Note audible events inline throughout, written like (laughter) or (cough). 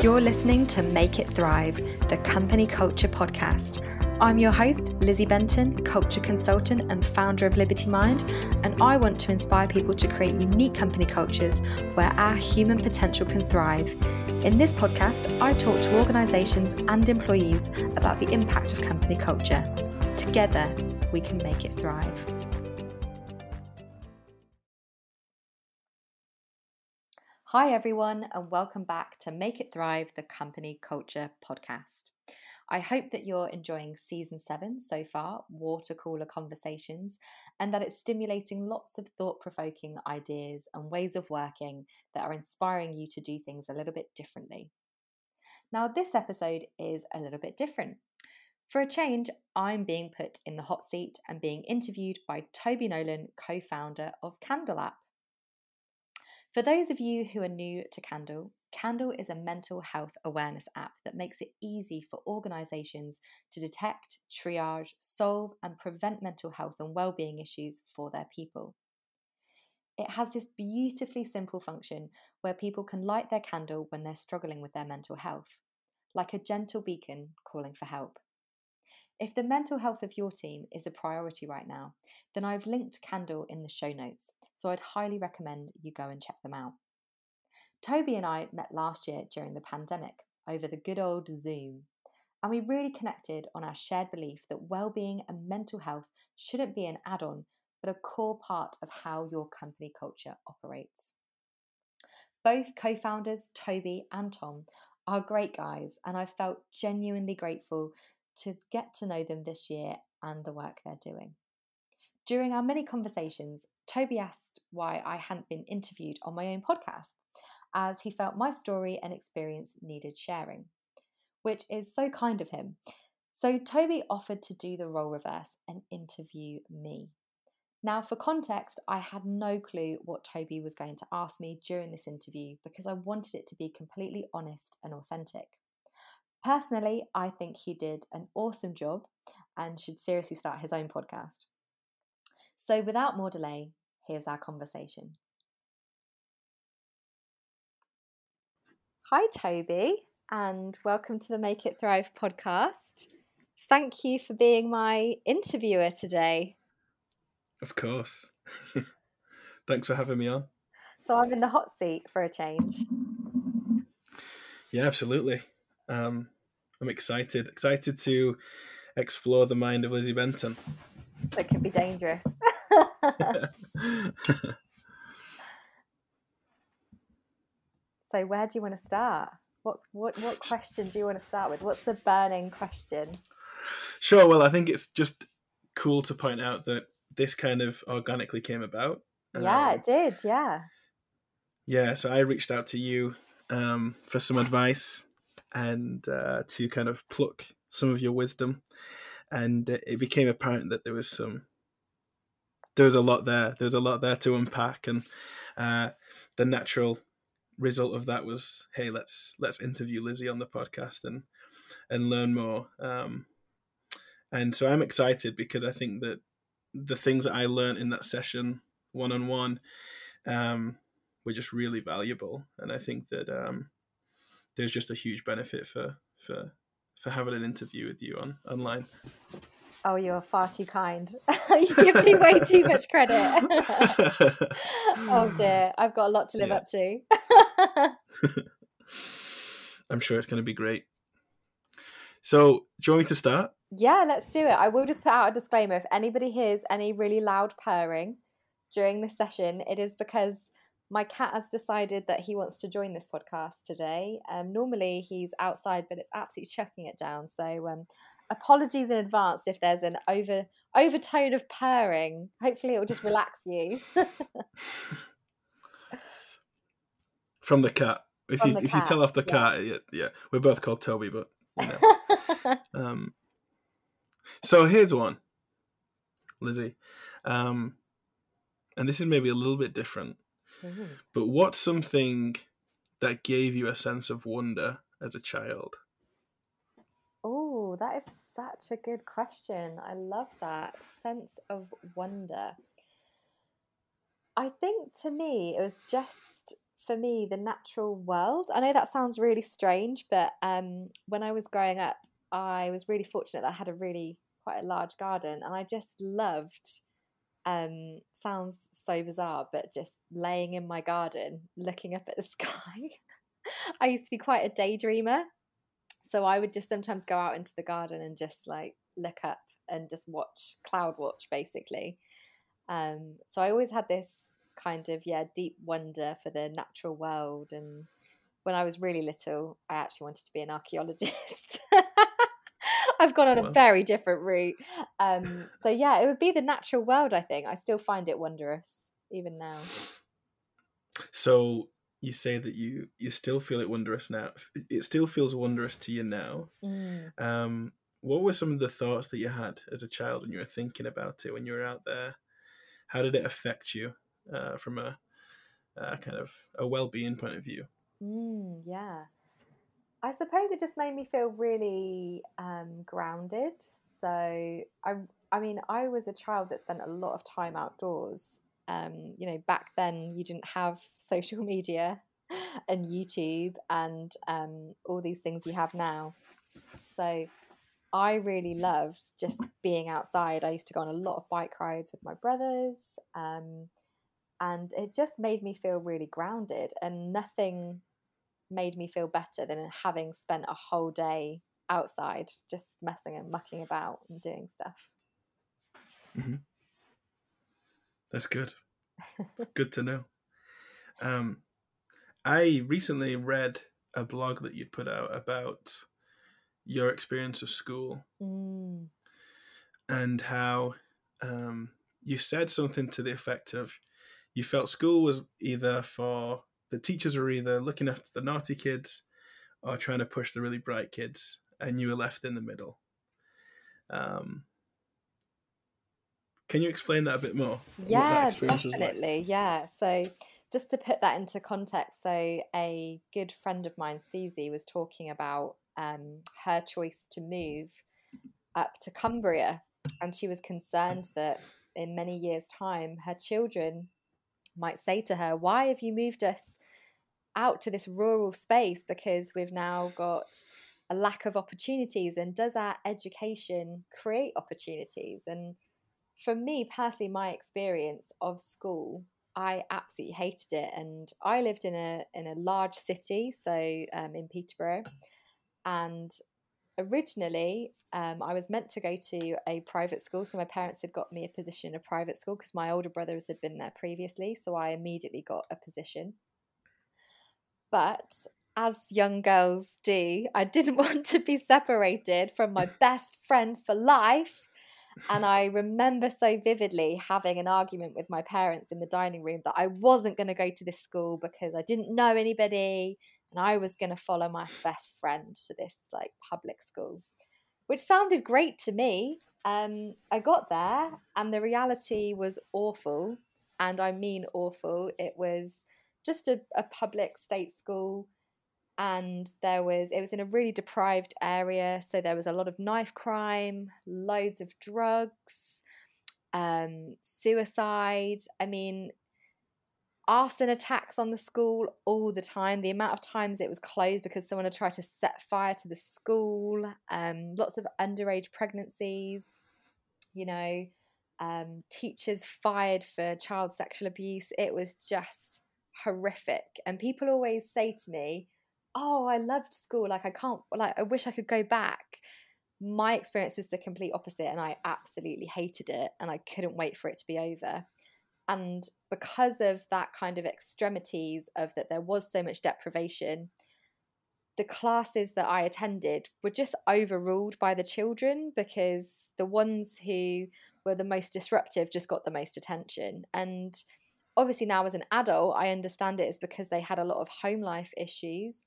You're listening to Make It Thrive, the company culture podcast. I'm your host, Lizzie Benton, culture consultant and founder of Liberty Mind, and I want to inspire people to create unique company cultures where our human potential can thrive. In this podcast, I talk to organisations and employees about the impact of company culture. Together, we can make it thrive. Hi, everyone, and welcome back to Make It Thrive, the Company Culture Podcast. I hope that you're enjoying season seven so far, Water Cooler Conversations, and that it's stimulating lots of thought provoking ideas and ways of working that are inspiring you to do things a little bit differently. Now, this episode is a little bit different. For a change, I'm being put in the hot seat and being interviewed by Toby Nolan, co founder of Candle App. For those of you who are new to Candle, Candle is a mental health awareness app that makes it easy for organisations to detect, triage, solve, and prevent mental health and well-being issues for their people. It has this beautifully simple function where people can light their candle when they're struggling with their mental health, like a gentle beacon calling for help. If the mental health of your team is a priority right now, then I've linked Candle in the show notes, so I'd highly recommend you go and check them out. Toby and I met last year during the pandemic over the good old Zoom, and we really connected on our shared belief that well-being and mental health shouldn't be an add-on, but a core part of how your company culture operates. Both co-founders, Toby and Tom, are great guys, and I felt genuinely grateful to get to know them this year and the work they're doing. During our many conversations, Toby asked why I hadn't been interviewed on my own podcast, as he felt my story and experience needed sharing, which is so kind of him. So Toby offered to do the role reverse and interview me. Now, for context, I had no clue what Toby was going to ask me during this interview because I wanted it to be completely honest and authentic. Personally, I think he did an awesome job and should seriously start his own podcast. So, without more delay, here's our conversation. Hi, Toby, and welcome to the Make It Thrive podcast. Thank you for being my interviewer today. Of course. (laughs) Thanks for having me on. So, I'm in the hot seat for a change. Yeah, absolutely. Um, I'm excited, excited to explore the mind of Lizzie Benton. That can be dangerous. (laughs) (laughs) so, where do you want to start? What what what question do you want to start with? What's the burning question? Sure. Well, I think it's just cool to point out that this kind of organically came about. Yeah, um, it did. Yeah. Yeah. So I reached out to you um, for some advice and uh, to kind of pluck some of your wisdom. And it became apparent that there was some, there was a lot there. There was a lot there to unpack, and uh, the natural result of that was, hey, let's let's interview Lizzie on the podcast and and learn more. Um, and so I'm excited because I think that the things that I learned in that session one on one were just really valuable, and I think that um, there's just a huge benefit for for for having an interview with you on online. Oh, you're far too kind. (laughs) you give me way too much credit. (laughs) oh dear, I've got a lot to live yeah. up to. (laughs) I'm sure it's going to be great. So, do you want me to start? Yeah, let's do it. I will just put out a disclaimer. If anybody hears any really loud purring during this session, it is because my cat has decided that he wants to join this podcast today. Um, normally he's outside, but it's absolutely chucking it down. So um, apologies in advance if there's an over overtone of purring. Hopefully, it will just relax you. (laughs) From the cat. If From you if cat, you tell off the yeah. cat, yeah, yeah, we're both called Toby, but you know. (laughs) um, so here's one, Lizzie, um, and this is maybe a little bit different. Mm-hmm. But what's something that gave you a sense of wonder as a child? Oh, that is such a good question. I love that sense of wonder. I think to me, it was just for me the natural world. I know that sounds really strange, but um, when I was growing up, I was really fortunate that I had a really quite a large garden, and I just loved. Um, sounds so bizarre, but just laying in my garden, looking up at the (laughs) sky. I used to be quite a daydreamer, so I would just sometimes go out into the garden and just like look up and just watch cloud watch basically. Um, so I always had this kind of yeah deep wonder for the natural world and when I was really little I actually wanted to be an archaeologist. (laughs) I've gone on a very different route. Um, so yeah, it would be the natural world. I think I still find it wondrous even now. So you say that you you still feel it wondrous now. It still feels wondrous to you now. Mm. Um, what were some of the thoughts that you had as a child when you were thinking about it when you were out there? How did it affect you uh, from a, a, kind of a well-being point of view? Mm, yeah, I suppose it just made me feel really um, grounded. So I, I mean, I was a child that spent a lot of time outdoors. Um, you know, back then you didn't have (laughs) social media and YouTube and um, all these things you have now. So I really loved just being outside. I used to go on a lot of bike rides with my brothers. Um, and it just made me feel really grounded. And nothing made me feel better than having spent a whole day outside just messing and mucking about and doing stuff. Mm-hmm. That's good. It's (laughs) good to know. Um, I recently read a blog that you put out about your experience of school mm. and how um, you said something to the effect of you felt school was either for the teachers were either looking after the naughty kids or trying to push the really bright kids and you were left in the middle um, can you explain that a bit more yeah definitely like? yeah so just to put that into context so a good friend of mine susie was talking about um, her choice to move up to Cumbria. And she was concerned that in many years' time, her children might say to her, Why have you moved us out to this rural space? Because we've now got a lack of opportunities. And does our education create opportunities? And for me personally, my experience of school, I absolutely hated it. And I lived in a in a large city, so um, in Peterborough, and originally, um, I was meant to go to a private school. So my parents had got me a position in a private school because my older brothers had been there previously. So I immediately got a position. But as young girls do, I didn't (laughs) want to be separated from my best friend for life. And I remember so vividly having an argument with my parents in the dining room that I wasn't going to go to this school because I didn't know anybody and I was going to follow my best friend to this like public school, which sounded great to me. Um, I got there and the reality was awful. And I mean awful. It was just a, a public state school and there was it was in a really deprived area so there was a lot of knife crime loads of drugs um, suicide i mean arson attacks on the school all the time. The amount of times it was closed because someone had tried to set fire to the school. Um, lots of underage pregnancies. You know, um, teachers fired for child sexual abuse. It was just horrific. And people always say to me, "Oh, I loved school. Like I can't. Like I wish I could go back." My experience was the complete opposite, and I absolutely hated it, and I couldn't wait for it to be over and because of that kind of extremities of that there was so much deprivation the classes that i attended were just overruled by the children because the ones who were the most disruptive just got the most attention and obviously now as an adult i understand it is because they had a lot of home life issues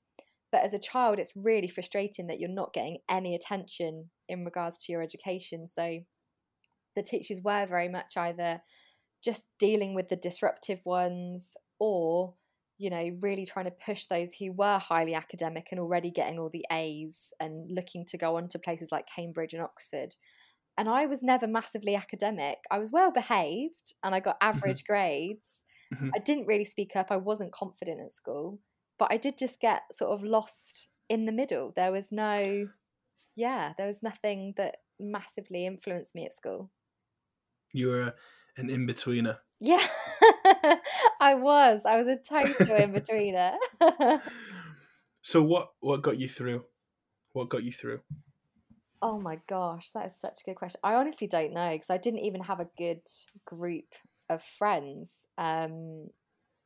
but as a child it's really frustrating that you're not getting any attention in regards to your education so the teachers were very much either just dealing with the disruptive ones or you know really trying to push those who were highly academic and already getting all the A's and looking to go on to places like Cambridge and Oxford and I was never massively academic I was well behaved and I got mm-hmm. average grades Mm-hmm. I didn't really speak up. I wasn't confident at school, but I did just get sort of lost in the middle. There was no, yeah, there was nothing that massively influenced me at school. You were an in betweener. Yeah, (laughs) I was. I was a total in betweener. (laughs) so what what got you through? What got you through? Oh my gosh, that is such a good question. I honestly don't know because I didn't even have a good group of friends. Um,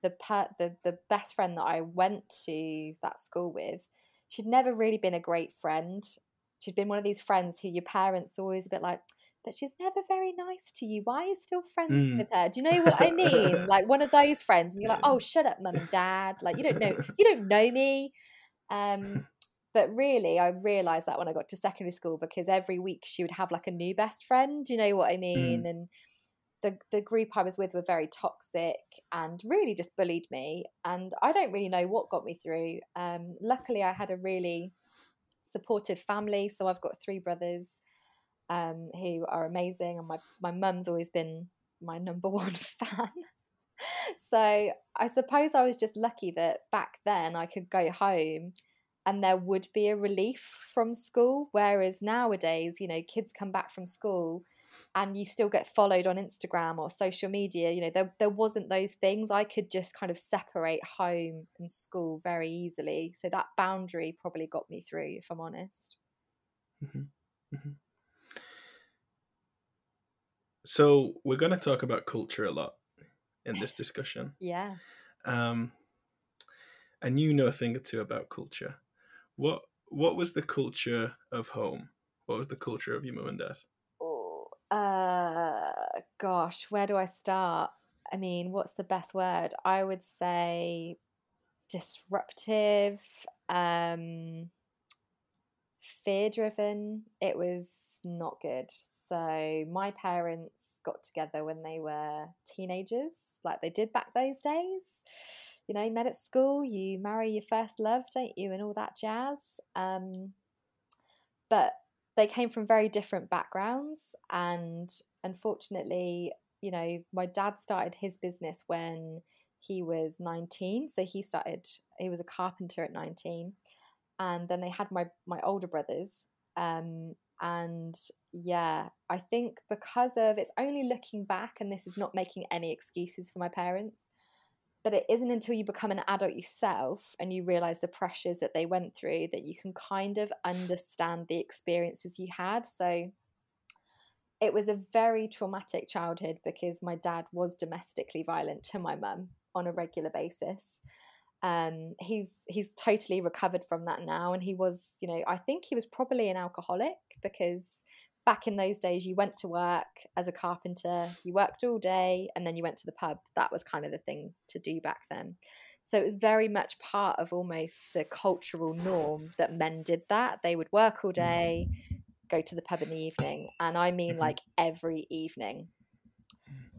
the per- the the best friend that I went to that school with, she'd never really been a great friend. She'd been one of these friends who your parents always a bit like, but she's never very nice to you. Why are you still friends mm. with her? Do you know what I mean? (laughs) like one of those friends, and you're like, oh, shut up, mum and dad. Like you don't know, you don't know me. Um, (laughs) but really, I realized that when I got to secondary school because every week she would have like a new best friend. Do You know what I mean? Mm. And the the group I was with were very toxic and really just bullied me. And I don't really know what got me through. Um, luckily, I had a really supportive family. So I've got three brothers um, who are amazing, and my my mum's always been my number (laughs) one fan. so I suppose I was just lucky that back then I could go home and there would be a relief from school. Whereas nowadays, you know, kids come back from school and you still get followed on Instagram or social media. You know, there there wasn't those things. I could just kind of separate home and school very easily. So that boundary probably got me through, if I'm honest. Mm-hmm. Mm-hmm. So we're going to talk about culture a lot in this discussion. (laughs) yeah. Um, and you know a thing or two about culture. What What was the culture of home? What was the culture of your mum and dad? Uh, gosh, where do I start? I mean, what's the best word? I would say disruptive, um, fear driven. It was not good. So my parents got together when they were teenagers, like they did back those days. You know, met at school, you marry your first love, don't you, and all that jazz. Um, but they came from very different backgrounds, and unfortunately, you know, my dad started his business when he was 19. So he started, he was a carpenter at 19. And then they had my, my older brothers. Um, and yeah, I think because of it's only looking back, and this is not making any excuses for my parents, but it isn't until you become an adult yourself and you realize the pressures that they went through that you can kind of understand the experiences you had. So it was a very traumatic childhood because my dad was domestically violent to my mum on a regular basis um, he's he's totally recovered from that now and he was you know i think he was probably an alcoholic because back in those days you went to work as a carpenter you worked all day and then you went to the pub that was kind of the thing to do back then so it was very much part of almost the cultural norm that men did that they would work all day go to the pub in the evening and i mean mm-hmm. like every evening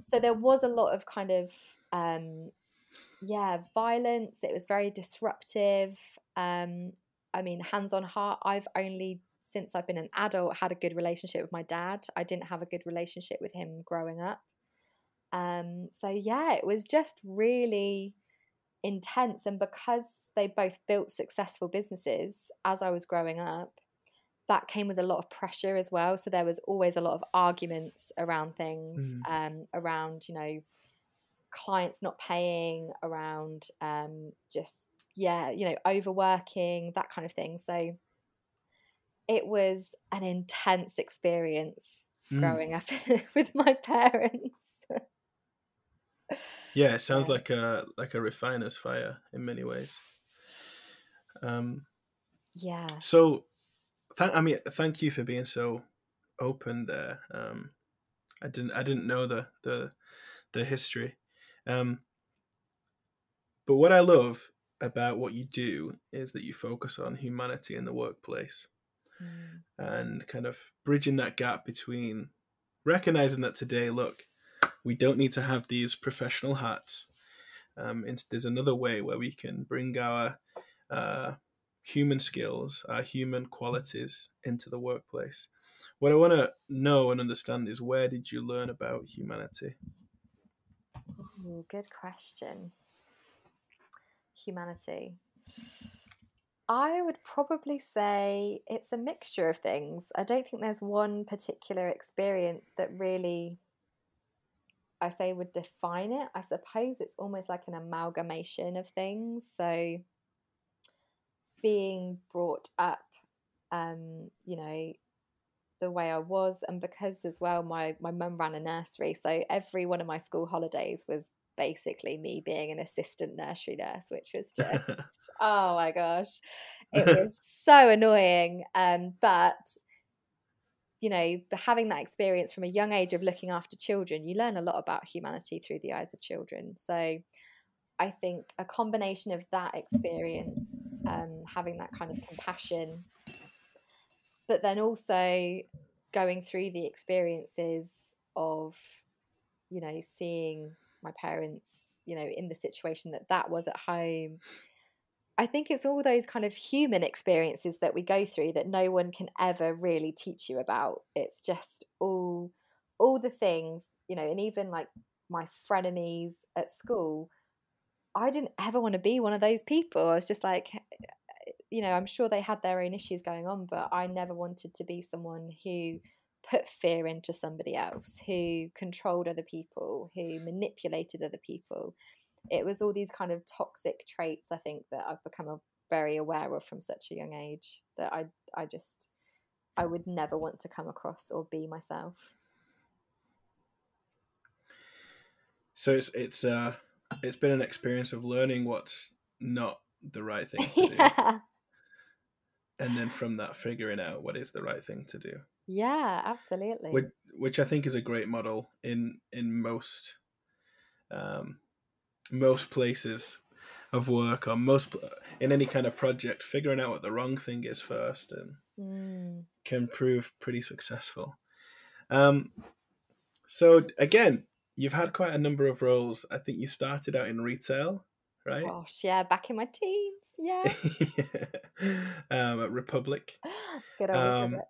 so there was a lot of kind of um, yeah, violence. It was very disruptive. Um, I mean, hands on heart, I've only since I've been an adult had a good relationship with my dad. I didn't have a good relationship with him growing up. Um, so yeah, it was just really intense. And because they both built successful businesses as I was growing up, that came with a lot of pressure as well. So there was always a lot of arguments around things, mm. um, around, you know, clients not paying, around um, just, yeah, you know, overworking, that kind of thing. So it was an intense experience mm. growing up (laughs) with my parents. yeah, it sounds yeah. like a like a refiner's fire in many ways. Um, yeah. So, th- I mean, thank you for being so open there. Um, I didn't I didn't know the the the history. Um, but what I love about what you do is that you focus on humanity in the workplace mm. and kind of bridging that gap between recognizing that today, look, we don't need to have these professional hats. Um, there's another way where we can bring our uh, human skills, our human qualities into the workplace. What I want to know and understand is where did you learn about humanity? Ooh, good question. Humanity. I would probably say it's a mixture of things. I don't think there's one particular experience that really, I say, would define it. I suppose it's almost like an amalgamation of things. So, being brought up, um, you know, the way I was, and because as well, my my mum ran a nursery, so every one of my school holidays was basically me being an assistant nursery nurse, which was (laughs) just oh my gosh, it (laughs) was so annoying. Um, but you know, having that experience from a young age of looking after children, you learn a lot about humanity through the eyes of children. So. I think a combination of that experience, um, having that kind of compassion, but then also going through the experiences of, you know, seeing my parents, you know, in the situation that that was at home. I think it's all those kind of human experiences that we go through that no one can ever really teach you about. It's just all all the things, you know, and even like my frenemies at school, I didn't ever want to be one of those people. I was just like you know, I'm sure they had their own issues going on, but I never wanted to be someone who put fear into somebody else, who controlled other people, who manipulated other people. It was all these kind of toxic traits, I think, that I've become very aware of from such a young age that I, I just, I would never want to come across or be myself. So it's it's uh it's been an experience of learning what's not the right thing to (laughs) yeah. do. And then from that figuring out what is the right thing to do. Yeah, absolutely. Which, which I think is a great model in in most um, most places of work or most in any kind of project. Figuring out what the wrong thing is first and mm. can prove pretty successful. Um, so again, you've had quite a number of roles. I think you started out in retail, right? Gosh, yeah, back in my teens, yeah. (laughs) um, at Republic. Good old um, Republic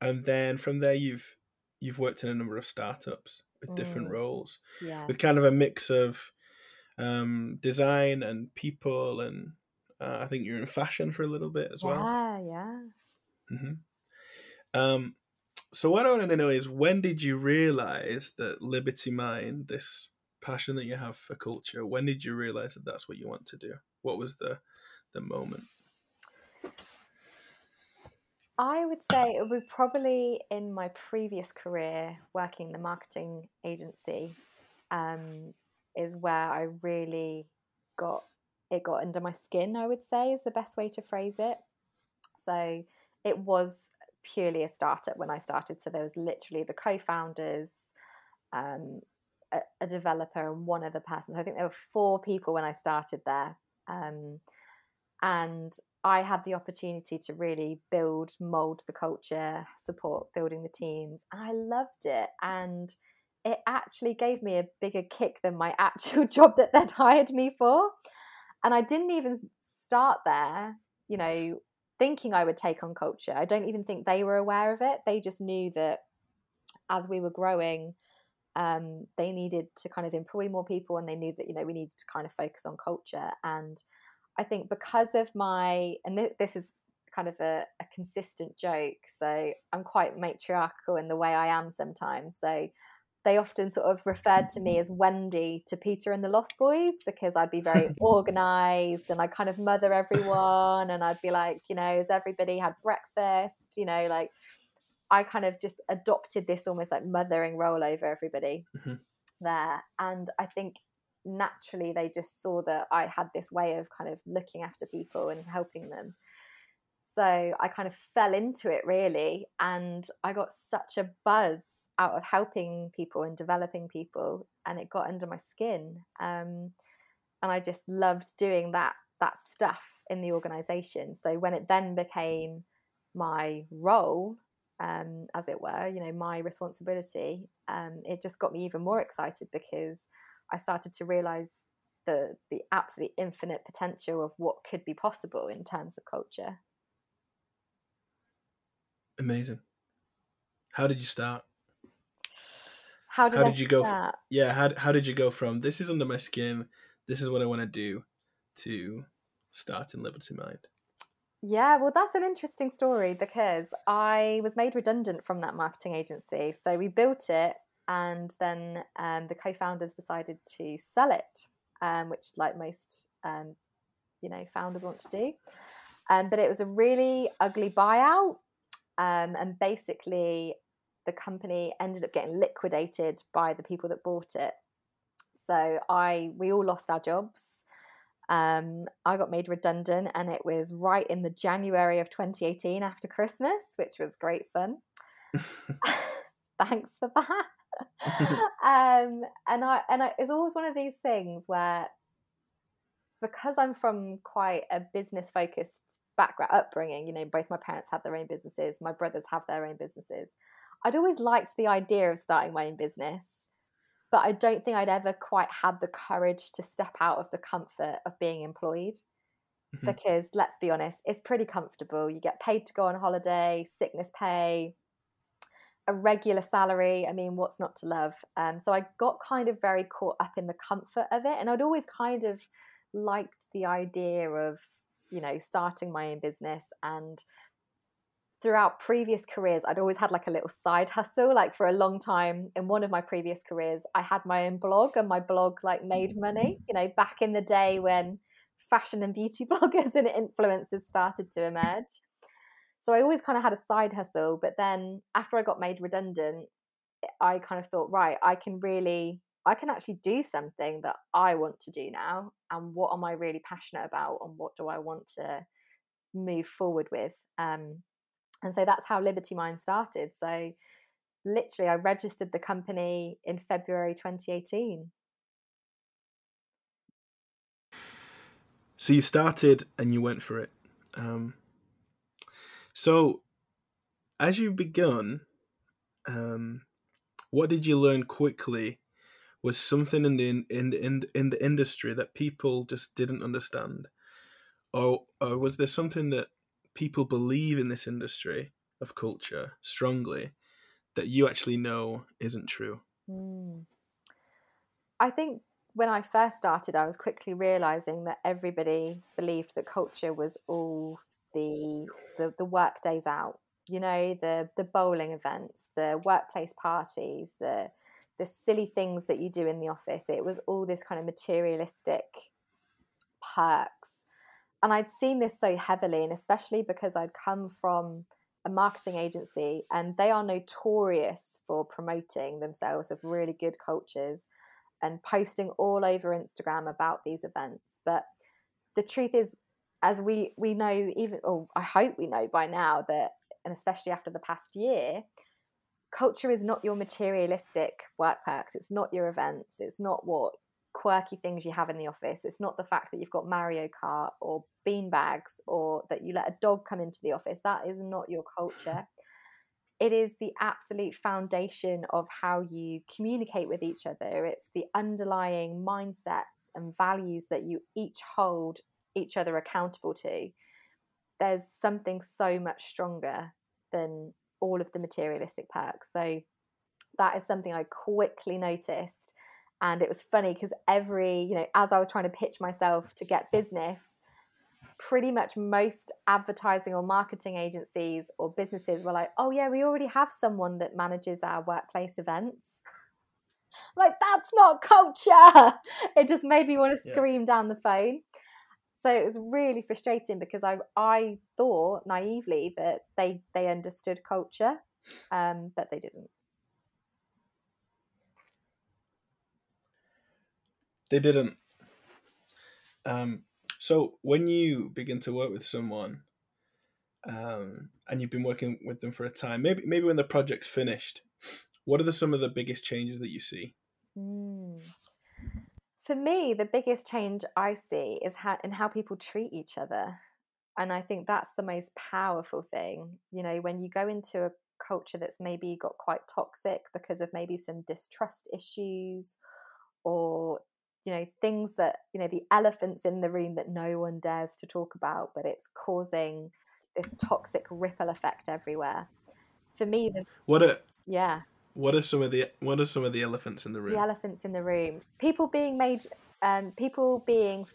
and then from there you've you've worked in a number of startups with mm. different roles yeah. with kind of a mix of um, design and people and uh, i think you're in fashion for a little bit as yeah, well yeah yeah mm-hmm. um, so what i want to know is when did you realize that liberty mind this passion that you have for culture when did you realize that that's what you want to do what was the the moment I would say it would be probably in my previous career working in the marketing agency um, is where I really got it got under my skin. I would say is the best way to phrase it. So it was purely a startup when I started. So there was literally the co-founders, um, a, a, developer, and one other person. So I think there were four people when I started there. Um, and I had the opportunity to really build, mold the culture, support building the teams, and I loved it. And it actually gave me a bigger kick than my (laughs) actual job that they'd hired me for. And I didn't even start there, you know, thinking I would take on culture. I don't even think they were aware of it. They just knew that as we were growing, um, they needed to kind of employ more people and they knew that, you know, we needed to kind of focus on culture. And I think because of my, and th- this is kind of a, a, consistent joke. So I'm quite matriarchal in the way I am sometimes. So they often sort of referred to me as Wendy to Peter and the Lost Boys because I'd be very (laughs) organized and I kind of mother everyone. And I'd be like, you know, has everybody had breakfast? You know, like I kind of just adopted this almost like mothering role over everybody mm-hmm. there. And I think naturally they just saw that I had this way of kind of looking after people and helping them. So I kind of fell into it really, and I got such a buzz out of helping people and developing people, and it got under my skin. Um, and I just loved doing that that stuff in the organization. So when it then became my role, um, as it were, you know, my responsibility, um, it just got me even more excited because I started to realize the the absolute infinite potential of what could be possible in terms of culture. Amazing. How did you start? how did, how did you go? start? yeah, how how did you go from this is under my skin, this is what I want to do, to start in Liberty Mind? Yeah, well, that's an interesting story because I was made redundant from that marketing agency. So we built it, and then um, the co-founders decided to sell it, um, which, like most, um, you know, founders want to do. Um, but it was a really ugly buyout, um, and basically, the company ended up getting liquidated by the people that bought it. So I, we all lost our jobs. Um, I got made redundant, and it was right in the January of 2018 after Christmas, which was great fun. (laughs) (laughs) Thanks for that. (laughs) um, and I and I, it's always one of these things where, because I'm from quite a business focused background upbringing, you know, both my parents have their own businesses, my brothers have their own businesses. I'd always liked the idea of starting my own business but I don't think I'd ever quite had the courage to step out of the comfort of being employed. Mm-hmm. Because let's be honest, it's pretty comfortable. You get paid to go on holiday, sickness pay, a regular salary. I mean, what's not to love? Um, so I got kind of very caught up in the comfort of it. And I'd always kind of liked the idea of, you know, starting my own business and throughout previous careers, I'd always had like a little side hustle. Like for a long time in one of my previous careers, I had my own blog and my blog like made money, you know, back in the day when fashion and beauty (laughs) bloggers and influencers started to emerge. So I always kind of had a side hustle. But then after I got made redundant, I kind of thought, right, I can really, I can actually do something that I want to do now. And what am I really passionate about? And what do I want to move forward with? Um, and so that's how Liberty Mind started. So literally, I registered the company in February 2018. So you started and you went for it. Um, so as you begun, um, what did you learn quickly was something in the in, in in the industry that people just didn't understand, or, or was there something that people believe in this industry of culture strongly that you actually know isn't true? Mm. I think when I first started, I was quickly realizing that everybody believed that culture was all the the, the work days out. You know, the the bowling events, the workplace parties, the the silly things that you do in the office. It was all this kind of materialistic perks and I'd seen this so heavily, and especially because I'd come from a marketing agency and they are notorious for promoting themselves of really good cultures and posting all over Instagram about these events. But the truth is, as we we know, even or I hope we know by now that, and especially after the past year, culture is not your materialistic work perks. It's not your events. It's not what quirky things you have in the office. It's not the fact that you've got Mario Kart or bean bags or that you let a dog come into the office. That is not your culture. It is the absolute foundation of how you communicate with each other. It's the underlying mindsets and values that you each hold each other accountable to. There's something so much stronger than all of the materialistic perks. So that is something I quickly noticed and it was funny because every you know as i was trying to pitch myself to get business pretty much most advertising or marketing agencies or businesses were like oh yeah we already have someone that manages our workplace events I'm like that's not culture (laughs) it just made me want to scream yeah. down the phone so it was really frustrating because i i thought naively that they they understood culture um, but they didn't They didn't. Um, so when you begin to work with someone, um, and you've been working with them for a time, maybe maybe when the project's finished, what are the, some of the biggest changes that you see? Mm. For me, the biggest change I see is how in how people treat each other, and I think that's the most powerful thing. You know, when you go into a culture that's maybe got quite toxic because of maybe some distrust issues or you know things that you know the elephants in the room that no one dares to talk about but it's causing this toxic ripple effect everywhere for me the what a yeah what are some of the what are some of the elephants in the room? The elephants in the room. People being made, um, people being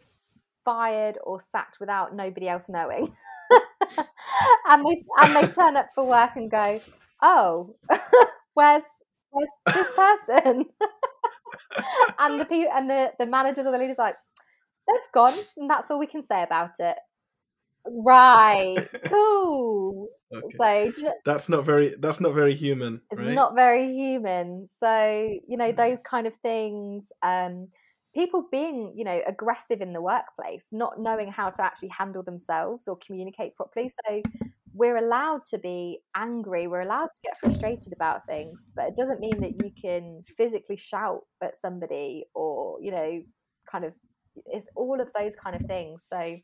fired or sacked without nobody else knowing, (laughs) and they and they turn up for work and go, "Oh, (laughs) where's where's this person?" (laughs) and the people and the the managers or the leaders are like, "They've gone, and that's all we can say about it." Right. Cool. Okay. So that's not very that's not very human. It's right? not very human. So, you know, those kind of things, um, people being, you know, aggressive in the workplace, not knowing how to actually handle themselves or communicate properly. So we're allowed to be angry, we're allowed to get frustrated about things, but it doesn't mean that you can physically shout at somebody or, you know, kind of it's all of those kind of things. So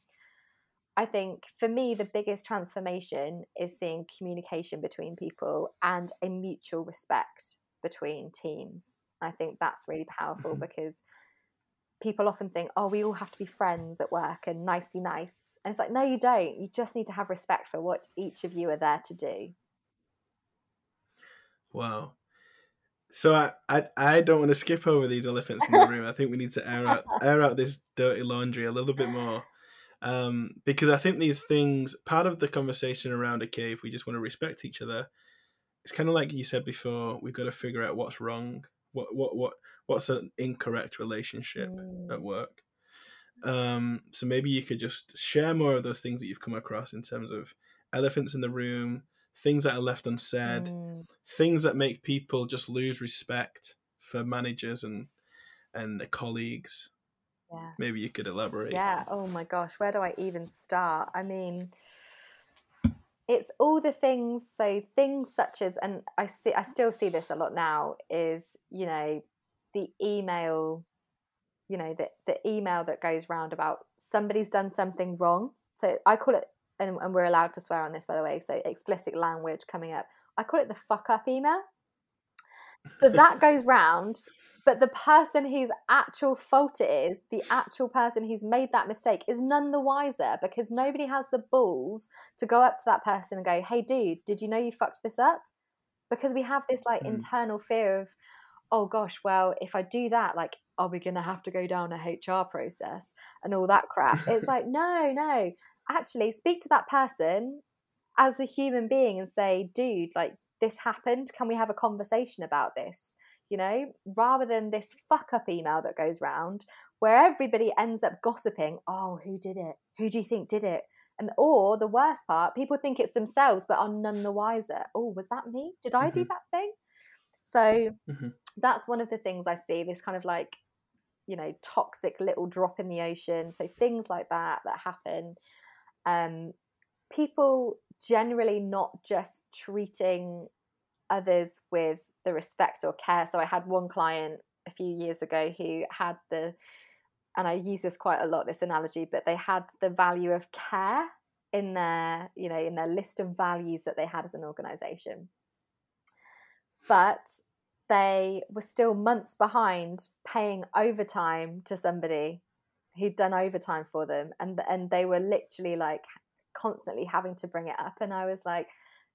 I think for me, the biggest transformation is seeing communication between people and a mutual respect between teams. I think that's really powerful mm-hmm. because people often think, oh, we all have to be friends at work and nicey nice. And it's like, no, you don't. You just need to have respect for what each of you are there to do. Wow. So I, I I don't want to skip over these elephants in the room. I think we need to air out air out this dirty laundry a little bit more um, because I think these things, part of the conversation around a cave, we just want to respect each other. It's kind of like you said before. We've got to figure out what's wrong, what what what what's an incorrect relationship mm. at work. Um, so maybe you could just share more of those things that you've come across in terms of elephants in the room, things that are left unsaid, mm. things that make people just lose respect for managers and and colleagues yeah. Maybe you could elaborate. Yeah. Oh my gosh where do i even start? I mean it's all the things so things such as and i see i still see this a lot now is you know the email you know the, the email that goes round about somebody's done something wrong. So i call it and, and we're allowed to swear on this by the way so explicit language coming up. I call it the fuck up email so that goes round but the person whose actual fault it is, the actual person who's made that mistake, is none the wiser because nobody has the balls to go up to that person and go, "Hey, dude, did you know you fucked this up?" Because we have this like mm. internal fear of, "Oh gosh, well, if I do that, like, are we going to have to go down a HR process and all that crap?" it's like, (laughs) no, no. Actually, speak to that person as a human being and say, "Dude, like." This happened. Can we have a conversation about this? you know, rather than this fuck up email that goes round where everybody ends up gossiping, oh, who did it? Who do you think did it? And or the worst part, people think it's themselves but are none the wiser. Oh, was that me? Did I mm-hmm. do that thing? So mm-hmm. that's one of the things I see, this kind of like, you know, toxic little drop in the ocean. So things like that that happen. Um, people generally not just treating others with the respect or care. So I had one client a few years ago who had the, and I use this quite a lot, this analogy, but they had the value of care in their, you know, in their list of values that they had as an organization. But they were still months behind paying overtime to somebody who'd done overtime for them and and they were literally like constantly having to bring it up and I was like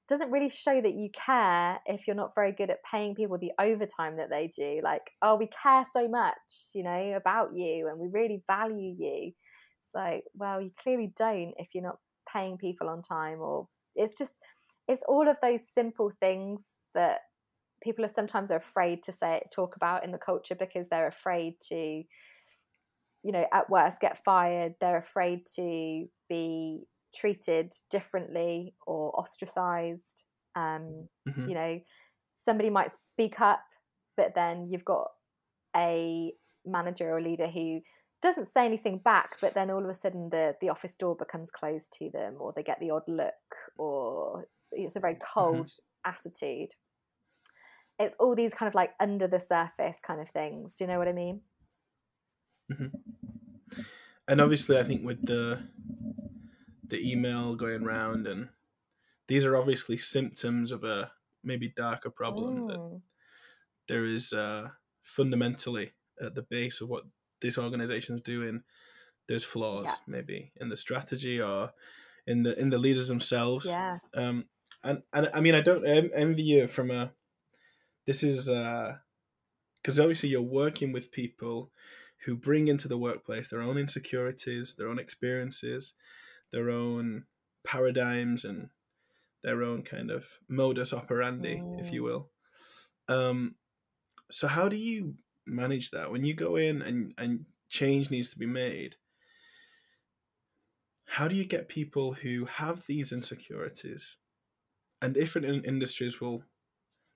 doesn't really show that you care if you're not very good at paying people the overtime that they do. Like, oh, we care so much, you know, about you and we really value you. It's like, well, you clearly don't if you're not paying people on time, or it's just, it's all of those simple things that people are sometimes afraid to say talk about in the culture because they're afraid to you know at worst get fired they're afraid to be treated differently or ostracized. Um, mm-hmm. You know, somebody might speak up, but then you've got a manager or leader who doesn't say anything back, but then all of a sudden the the office door becomes closed to them, or they get the odd look, or it's a very mm-hmm. cold mm-hmm. attitude. It's all these kind of like under the surface kind of things. Do you know what I mean? Mm-hmm. And obviously, I think with the the email going around, and these are obviously symptoms of a maybe darker problem that mm. there is uh, fundamentally at the base of what this organization is doing. There's flaws, yes. maybe in the strategy or in the in the leaders themselves. Yeah. Um, and and I mean, I don't envy you from a this is because uh, obviously you're working with people who bring into the workplace their own insecurities, their own experiences, their own paradigms, and their own kind of modus operandi, mm. if you mm. will. Um, so how do you manage that when you go in and and change needs to be made? How do you get people who have these insecurities, and different in- industries will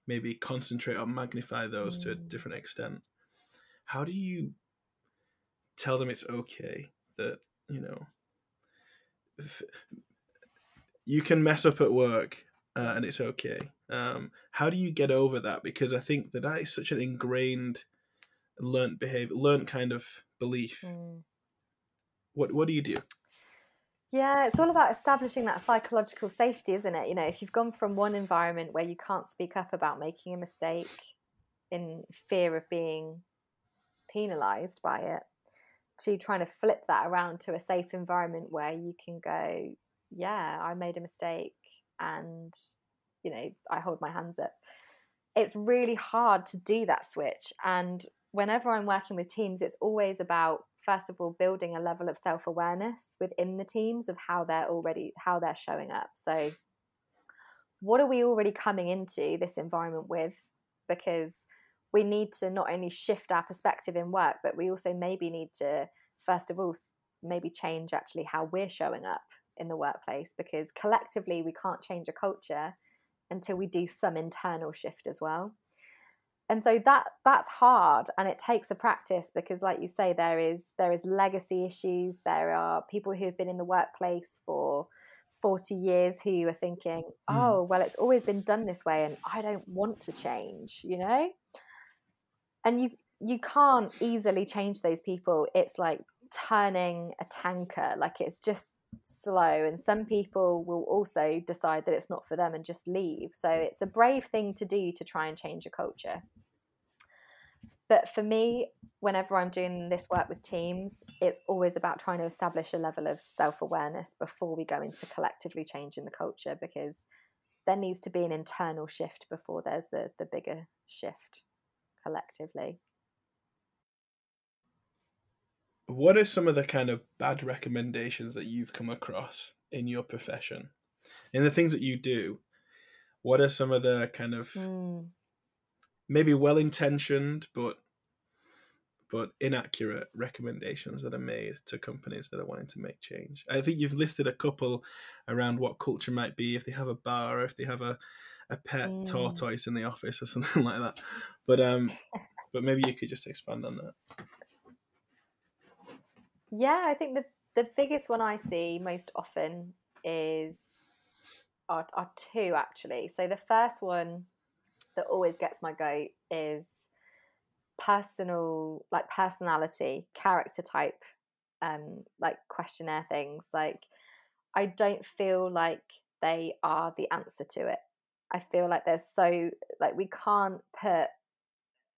maybe concentrate or magnify those mm. to a mm. different extent? How do you tell them it's okay that you know you can mess up at work uh, and it's okay. Um, how do you get over that? Because I think that that is such an ingrained, learned behavior, learned kind of belief. Mm. What What do you do? Yeah, it's all about establishing that psychological safety, isn't it? You know, if you've gone from one environment where you can't speak up about making a mistake in fear of being penalized by it, to trying to flip that around to a safe environment where you can go, yeah, I made a mistake and, you know, I hold my hands up. It's really hard to do that switch. And whenever I'm working with teams, it's always about, first of all, building a level of self awareness within the teams of how they're already, how they're showing up. So, what are we already coming into this environment with? Because we need to not only shift our perspective in work, but we also maybe need to, first of all, maybe change actually how we're showing up in the workplace because collectively we can't change a culture until we do some internal shift as well. And so that that's hard and it takes a practice because like you say there is there is legacy issues. There are people who have been in the workplace for 40 years who are thinking mm. oh well it's always been done this way and i don't want to change you know and you you can't easily change those people. It's like turning a tanker like it's just slow. And some people will also decide that it's not for them and just leave. So it's a brave thing to do to try and change a culture. But for me whenever i'm doing this work with teams it's always about trying to establish a level of self-awareness before we go into collectively changing the culture because there needs to be an internal shift before there's the the bigger shift collectively what are some of the kind of bad recommendations that you've come across in your profession in the things that you do what are some of the kind of mm. maybe well intentioned but but inaccurate recommendations that are made to companies that are wanting to make change i think you've listed a couple around what culture might be if they have a bar or if they have a, a pet mm. tortoise in the office or (laughs) something like that but um but maybe you could just expand on that yeah, I think the the biggest one I see most often is are, are two actually. So the first one that always gets my goat is personal, like personality, character type, um, like questionnaire things. Like I don't feel like they are the answer to it. I feel like there's so like we can't put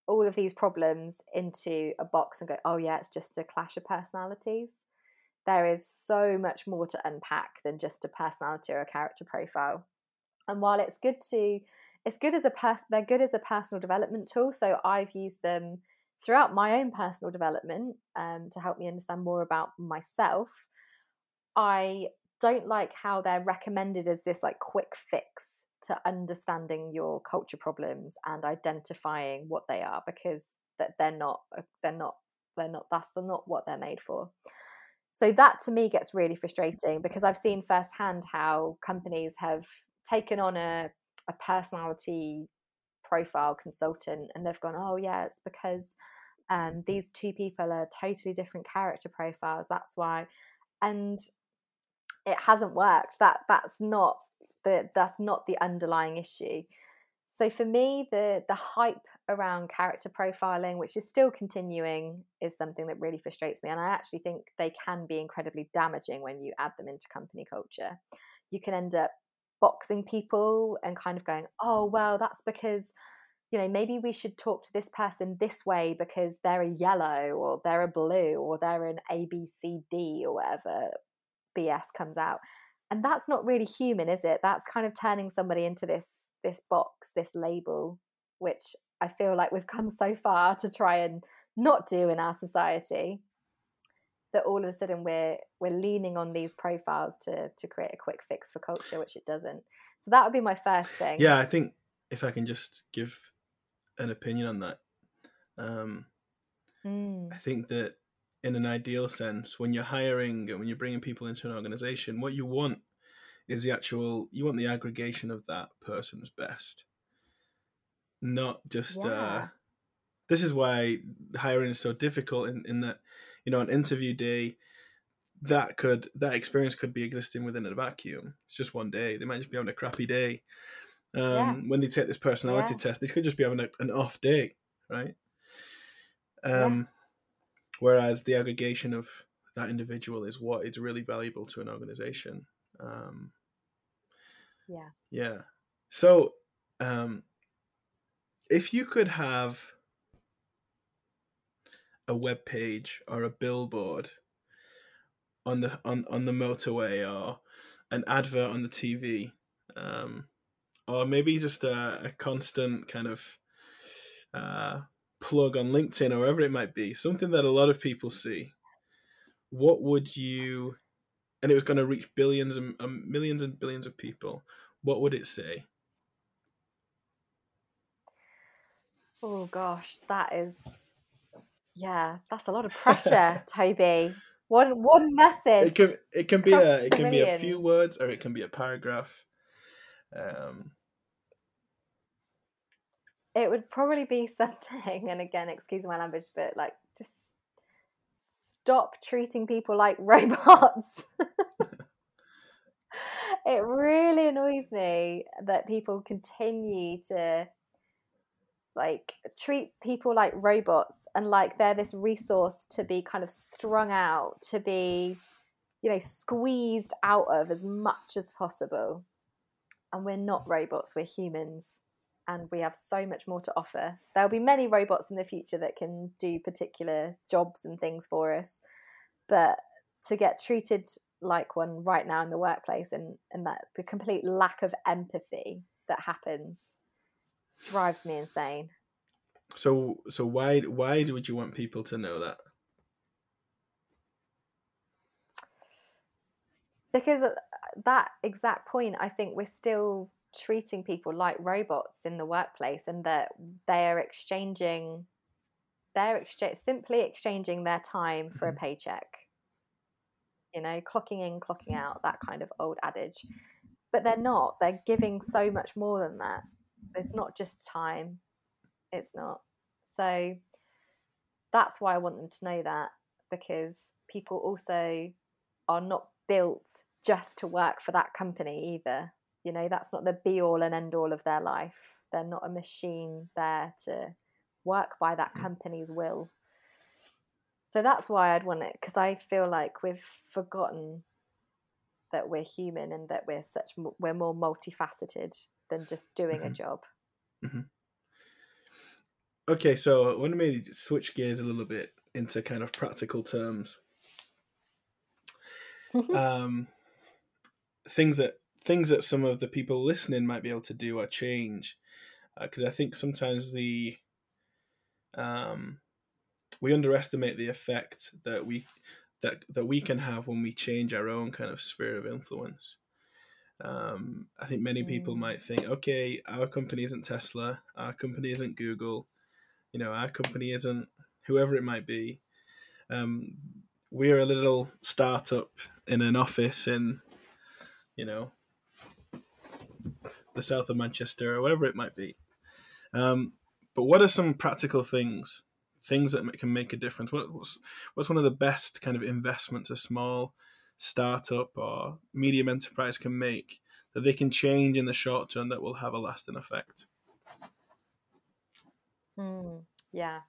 all of these problems into a box and go, oh, yeah, it's just a clash of personalities. There is so much more to unpack than just a personality or a character profile. And while it's good to, it's good as a person, they're good as a personal development tool. So I've used them throughout my own personal development um, to help me understand more about myself. I don't like how they're recommended as this like quick fix to understanding your culture problems and identifying what they are because that they're not uh, they're not they're not that's not what they're made for. So that to me gets really frustrating because i've seen firsthand how companies have taken on a, a personality profile consultant and they've gone oh yeah it's because um, these two people are totally different character profiles that's why and it hasn't worked. That that's not the that's not the underlying issue. So for me the the hype around character profiling which is still continuing is something that really frustrates me and i actually think they can be incredibly damaging when you add them into company culture. You can end up boxing people and kind of going oh well that's because you know maybe we should talk to this person this way because they're a yellow or they're a blue or they're an a b c d or whatever bs comes out and that's not really human is it? That's kind of turning somebody into this this box this label which I feel like we've come so far to try and not do in our society that all of a sudden we're we're leaning on these profiles to to create a quick fix for culture which it doesn't. So that would be my first thing. Yeah i think if i can just give an opinion on that um mm. i think that in an ideal sense when you're hiring and when you're bringing people into an organization what you want is the actual you want the aggregation of that person's best not just uh, yeah. uh this is why hiring is so difficult in, in that you know an interview day that could that experience could be existing within a vacuum it's just one day they might just be having a crappy day um, yeah. when they take this personality yeah. test they could just be having a, an off day right um. Whereas the aggregation of that individual is what is really valuable to an organization. Um, yeah. yeah. So um, if you could have a web page or a billboard on the on, on the motorway or an advert on the TV, um, or maybe just a, a constant kind of uh, plug on LinkedIn or wherever it might be, something that a lot of people see. What would you, and it was going to reach billions and um, millions and billions of people. What would it say? Oh gosh, that is yeah, that's a lot of pressure, (laughs) Toby. One one message. It can it can be a it can millions. be a few words or it can be a paragraph. Um, it would probably be (laughs) something, and again, excuse my language, but like just stop treating people like (laughs) robots. (laughs) it really annoys me that people continue to like treat people like robots and like they're this resource to be kind of strung out to be you know squeezed out of as much as possible and we're not robots we're humans and we have so much more to offer there'll be many robots in the future that can do particular jobs and things for us but to get treated like one right now in the workplace and and that the complete lack of empathy that happens drives me insane. So so why why would you want people to know that? Because uh, that exact point, I think we're still treating people like robots in the workplace, and that they are exchanging, they're exchange simply exchanging their time for mm-hmm. a paycheck. You know, clocking in, clocking out, that kind of old adage. But they're not. They're giving so much more than that it's not just time it's not so that's why i want them to know that because people also are not built just to work for that company either you know that's not the be all and end all of their life they're not a machine there to work by that mm. company's will so that's why i'd want it because i feel like we've forgotten that we're human and that we're such we're more multifaceted than just doing mm-hmm. a job. Mm-hmm. Okay, so I want to maybe switch gears a little bit into kind of practical terms. (laughs) um, things that things that some of the people listening might be able to do or change, because uh, I think sometimes the um, we underestimate the effect that we that that we can have when we change our own kind of sphere of influence. Um, I think many people mm. might think, okay, our company isn't Tesla, our company isn't Google, you know, our company isn't whoever it might be. Um, we're a little startup in an office in, you know, the south of Manchester or whatever it might be. Um, but what are some practical things, things that can make a difference? What, what's what's one of the best kind of investments a small startup or medium enterprise can make that they can change in the short term that will have a lasting effect. Mm, yeah.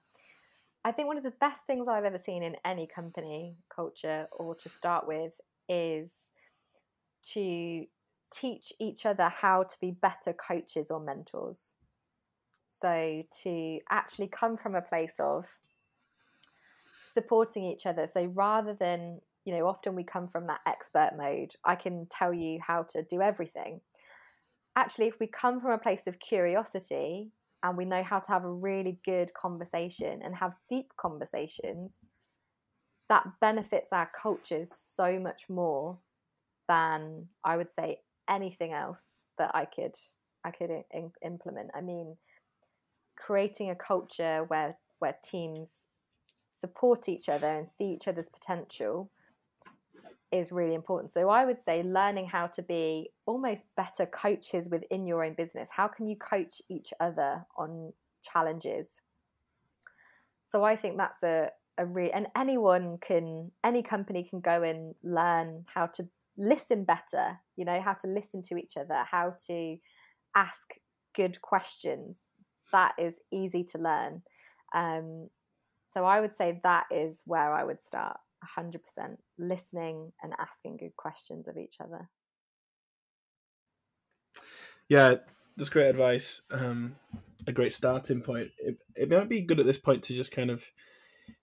I think one of the best things I've ever seen in any company culture or to start with is to teach each other how to be better coaches or mentors. So to actually come from a place of supporting each other. So rather than you know often we come from that expert mode i can tell you how to do everything actually if we come from a place of curiosity and we know how to have a really good conversation and have deep conversations, that benefits our cultures so much more than I would say anything else that I could I could in, implement. I mean, creating a culture where where teams support each other and see each other's potential is really important. So I would say learning how to be almost better coaches within your own business. How can you coach each other on challenges? So I think that's a a real and anyone can any company can go and learn how to listen better, you know, how to listen to each other, how to ask good questions. That is easy to learn. Um, so I would say that is where I would start. 100% listening and asking good questions of each other. Yeah, that's great advice. Um, a great starting point. It, it might be good at this point to just kind of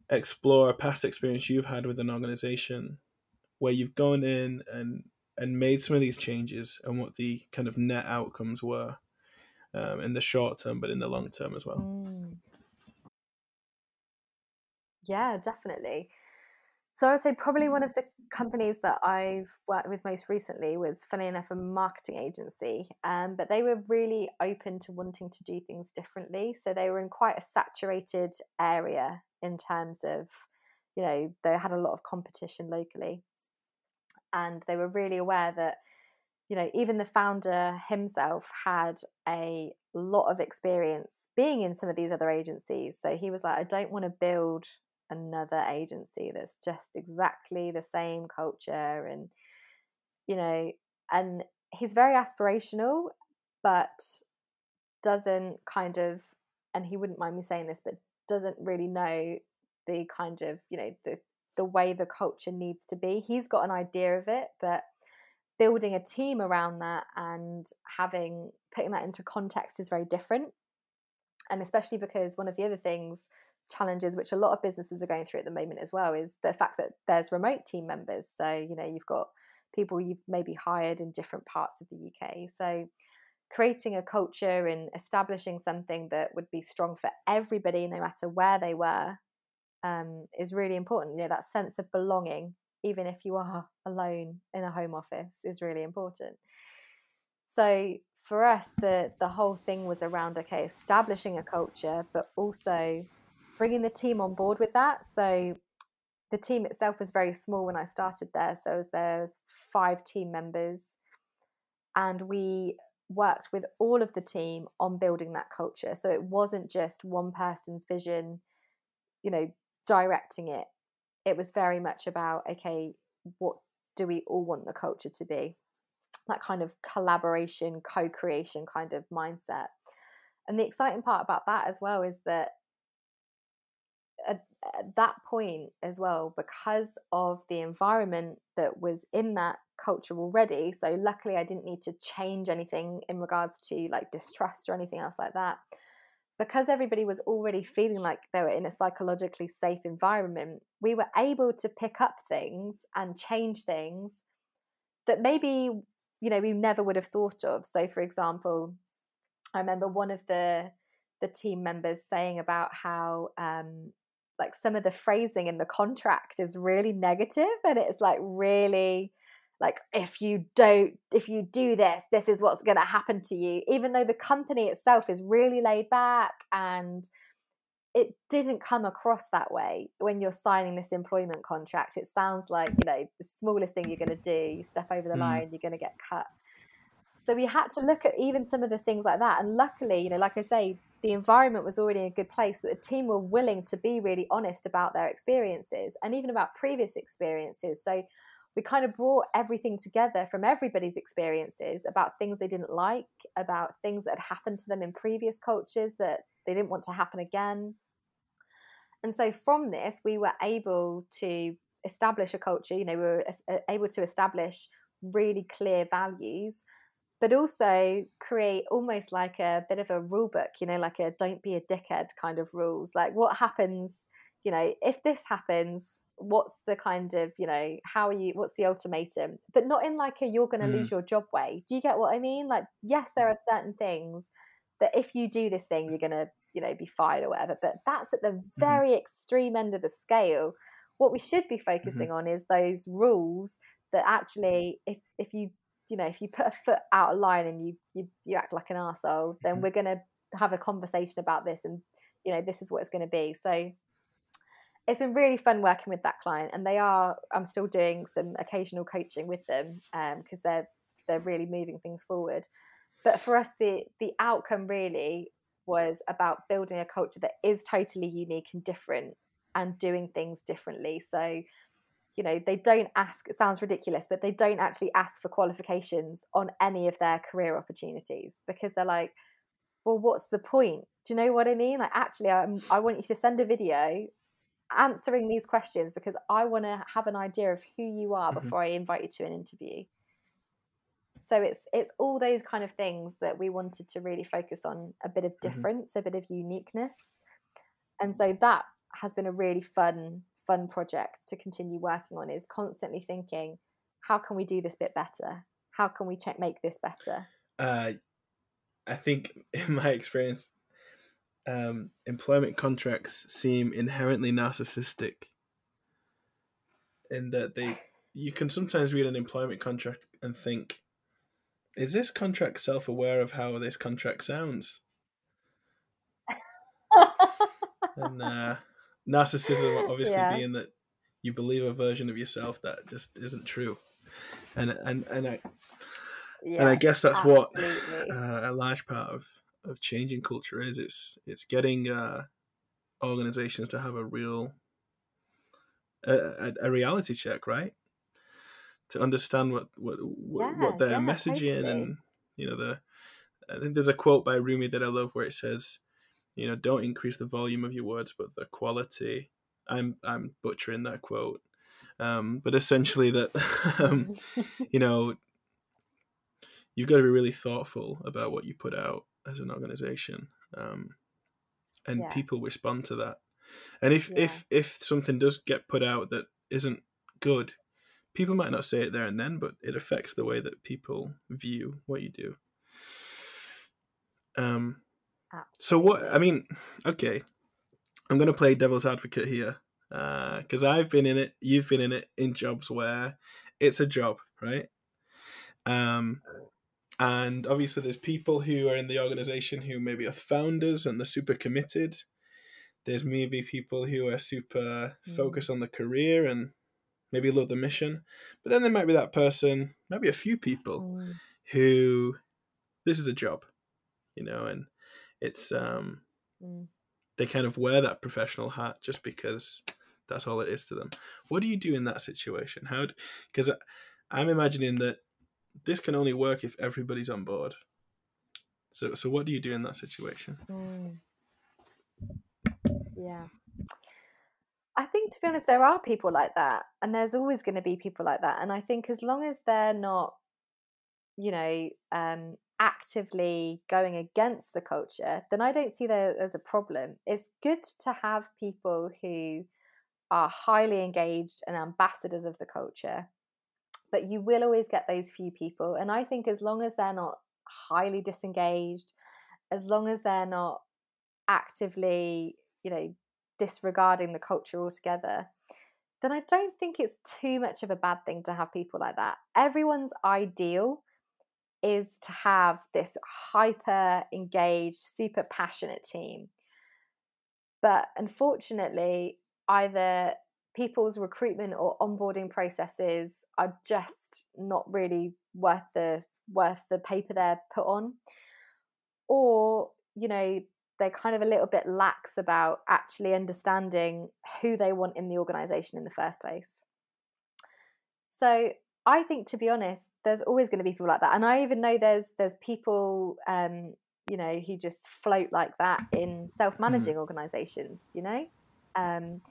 explore a past experience you've had with an organization where you've gone in and and made some of these changes and what the kind of net outcomes were um, in the short term, but in the long term as well. Mm. Yeah, definitely. So I would say probably one of the companies that I've worked with most recently was, funny enough, a marketing agency. Um, but they were really open to wanting to do things differently. So they were in quite a saturated area in terms of, you know, they had a lot of competition locally. And they were really aware that, you know, even the founder himself had a lot of experience being in some of these other agencies. So he was like, I don't want to build another agency that's just exactly the same culture and you know and he's very aspirational but doesn't kind of and he wouldn't mind me saying this but doesn't really know the kind of you know the the way the culture needs to be. He's got an idea of it but building a team around that and having putting that into context is very different. And especially because one of the other things challenges which a lot of businesses are going through at the moment as well is the fact that there's remote team members. So you know you've got people you've maybe hired in different parts of the UK so creating a culture and establishing something that would be strong for everybody no matter where they were um, is really important you know that sense of belonging even if you are alone in a home office is really important so for us the the whole thing was around okay establishing a culture but also bringing the team on board with that. So the team itself was very small when I started there. So there was five team members, and we worked with all of the team on building that culture. So it wasn't just one person's vision, you know, directing it. It was very much about okay, what do we all want the culture to be? That kind of collaboration, co-creation kind of mindset. And the exciting part about that as well is that at, at that point as well because of the environment that was in that culture already so luckily i didn't need to change anything in regards to like distrust or anything else like that because everybody was already feeling like they were in a psychologically safe environment we were able to pick up things and change things that maybe you know we never would have thought of. So for example i remember one of the the team members saying about how um, like some of the phrasing in the contract is really negative and it's like really like if you don't if you do this this is what's going to happen to you even though the company itself is really laid back and it didn't come across that way when you're signing this employment contract. It sounds like you know the smallest thing you're going to do you step over the mm. line you're going to get cut. So we had to look at even some of the things like that and luckily you know like i say the environment was already in a good place that the team were willing to be really honest about their experiences and even about previous experiences. So we kind of brought everything together from everybody's experiences about things they didn't like about things that had happened to them in previous cultures that they didn't want to happen again and so from this we were able to establish a culture you know we were able to establish really clear values but also create almost like a bit of a rule book, you know, like a don't be a dickhead kind of rules. Like what happens, you know, if this happens, what's the kind of, you know, how are you, what's the ultimatum? But not in like a you're going to mm. lose your job way. Do you get what I mean? Like, yes, there are certain things that if you do this thing, you're gonna, you know, be fired or whatever. But that's at the Mm-hmm. very extreme end of the scale. What we should be Mm-hmm. focusing on is those rules that actually, if if you you know, if you put a foot out of line and you you, you act like an arsehole, then Mhm. we're gonna have a conversation about this and you know, this is what it's gonna be. So it's been really fun working with that client and they are i'm still doing some occasional coaching with them um, because they're they're really moving things forward. But for us the the outcome really was about building a culture that is totally unique and different and doing things differently. So you know they don't ask it sounds ridiculous but they don't actually ask for qualifications on any of their career opportunities because they're like well what's the point? Do you know what i mean? Like actually I'm, i want you to send a video answering these questions because I want to have an idea of who you are Mhm. before I invite you to an interview. So it's it's all those kind of things that we wanted to really focus on a bit of Mhm. difference, a bit of uniqueness. And so that has been a really fun fun project to continue working on is constantly thinking how can we do this bit better? How can we check make this better? uh, I think (laughs) in my experience, um, employment contracts seem inherently narcissistic in that they you can sometimes read an employment contract and think, is this contract self aware of how this contract sounds? And uh, narcissism (laughs) obviously Yes. being that you believe a version of yourself that just isn't true. And and and I yeah, and I guess that's what uh, a large part of of changing culture is. It's it's getting uh, organizations to have a real a, a, reality check, right? To understand what what what, Yeah, what they're yeah, messaging, totally. and you know the. I think there's a quote by Rumi that I love where it says, you know, don't increase the volume of your words, but the quality. I'm I'm butchering that quote, um, but essentially that (laughs) um, (laughs) you know you've got to be really thoughtful about what you put out as an organization um, and Yeah. people respond to that and if Yeah. if if something does get put out that isn't good people might not say it there and then but it affects the way that people view what you do um so what i mean okay i'm going to play devil's advocate here Uh because i've been in it you've been in it in jobs where it's a job right um and obviously there's people who are in the organization who maybe are founders and they're super committed. There's maybe people who are super Mm. focused on the career and maybe love the mission. But then there might be that person maybe a few people Mm, who this is a job you know and it's um mm. they kind of wear that professional hat just because that's all it is to them. What do you do in that situation? How because i'm imagining that this can only work if everybody's on board so so what do you do in that situation Mm. Yeah. I think, to be honest, there are people like that, and there's always going to be people like that. And I think as long as they're not, you know, um, actively going against the culture, then I don't see there as a problem. It's good to have people who are highly engaged and ambassadors of the culture, but you will always get those few people. And I think as long as they're not highly disengaged, as long as they're not actively, you know, disregarding the culture altogether, then I don't think it's too much of a bad thing to have people like that. Everyone's ideal is to have this hyper engaged, super passionate team. But unfortunately, either people's recruitment or onboarding processes are just not really worth the worth the paper they're put on. Or you know they're kind of a little bit lax about actually understanding who they want in the organization in the first place. So i think to be honest there's always going to be people like that and i even know there's there's people um you know who just float like that in self-managing organizations you know? Um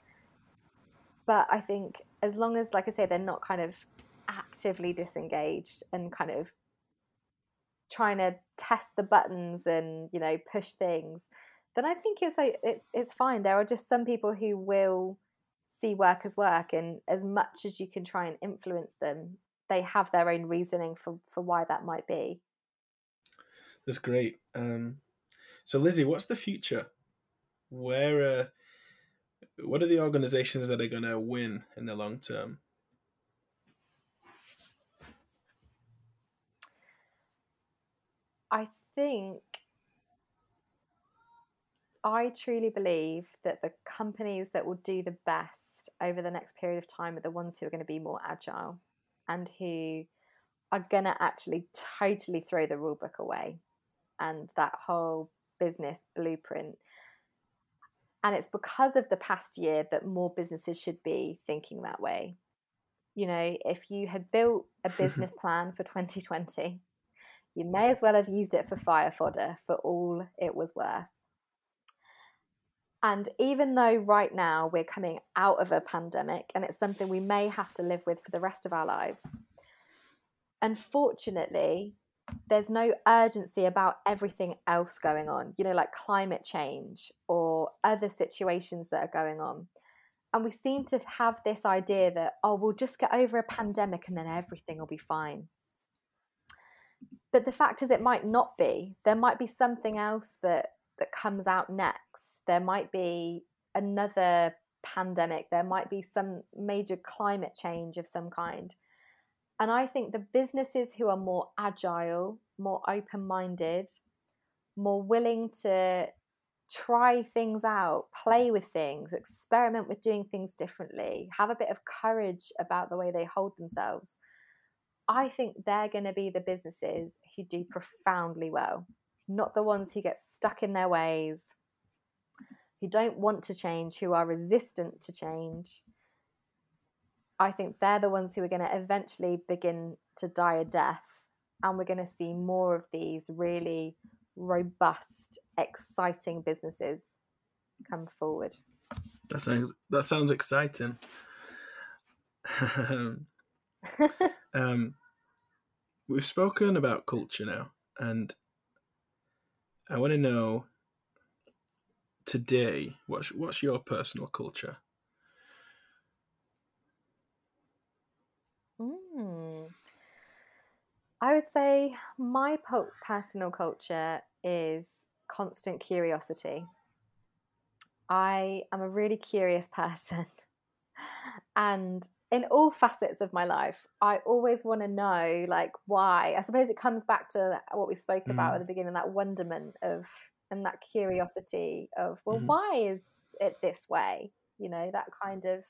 but i think as long as like i say they're not kind of actively disengaged and kind of trying to test the buttons and you know push things then i think it's like it's it's fine. There are just some people who will see work as work and as much as you can try and influence them they have their own reasoning for for why that might be. That's great. Um So, Lizzie, what's the future? Where, uh, what are the organizations that are going to win in the long term? I think I truly believe that the companies that will do the best over the next period of time are the ones who are going to be more agile and who are going to actually totally throw the rule book away and that whole business blueprint. And it's because of the past year that more businesses should be thinking that way. You know, if you had built a (laughs) business plan for 2020, you may as well have used it for fire fodder for all it was worth. And even though right now we're coming out of a pandemic and it's something we may have to live with for the rest of our lives, unfortunately, there's no urgency about everything else going on, you know, like climate change or other situations that are going on. And we seem to have this idea that, oh, we'll just get over a pandemic and then everything will be fine. But the fact is, it might not be. There might be something else that that comes out next. There might be another pandemic. There might be some major climate change of some kind. And I think the businesses who are more agile, more open minded, more willing to try things out, play with things, experiment with doing things differently, have a bit of courage about the way they hold themselves. I think they're going to be the businesses who do profoundly well, not the ones who get stuck in their ways, who don't want to change, who are resistant to change, I think they're the ones who are going to eventually begin to die a death. And we're going to see more of these really robust, exciting businesses come forward. That sounds that sounds exciting. (laughs) (laughs) um, we've spoken about culture now, and I want to know today what's what's your personal culture? Mm. I would say my po- personal culture is constant curiosity. I am a really curious (laughs) person. and in all facets of my life, I always want to know, like, why. I suppose it comes back to what we spoke mm. about at the beginning that wonderment of and that curiosity of, well, mm. why is it this way? You know, that kind of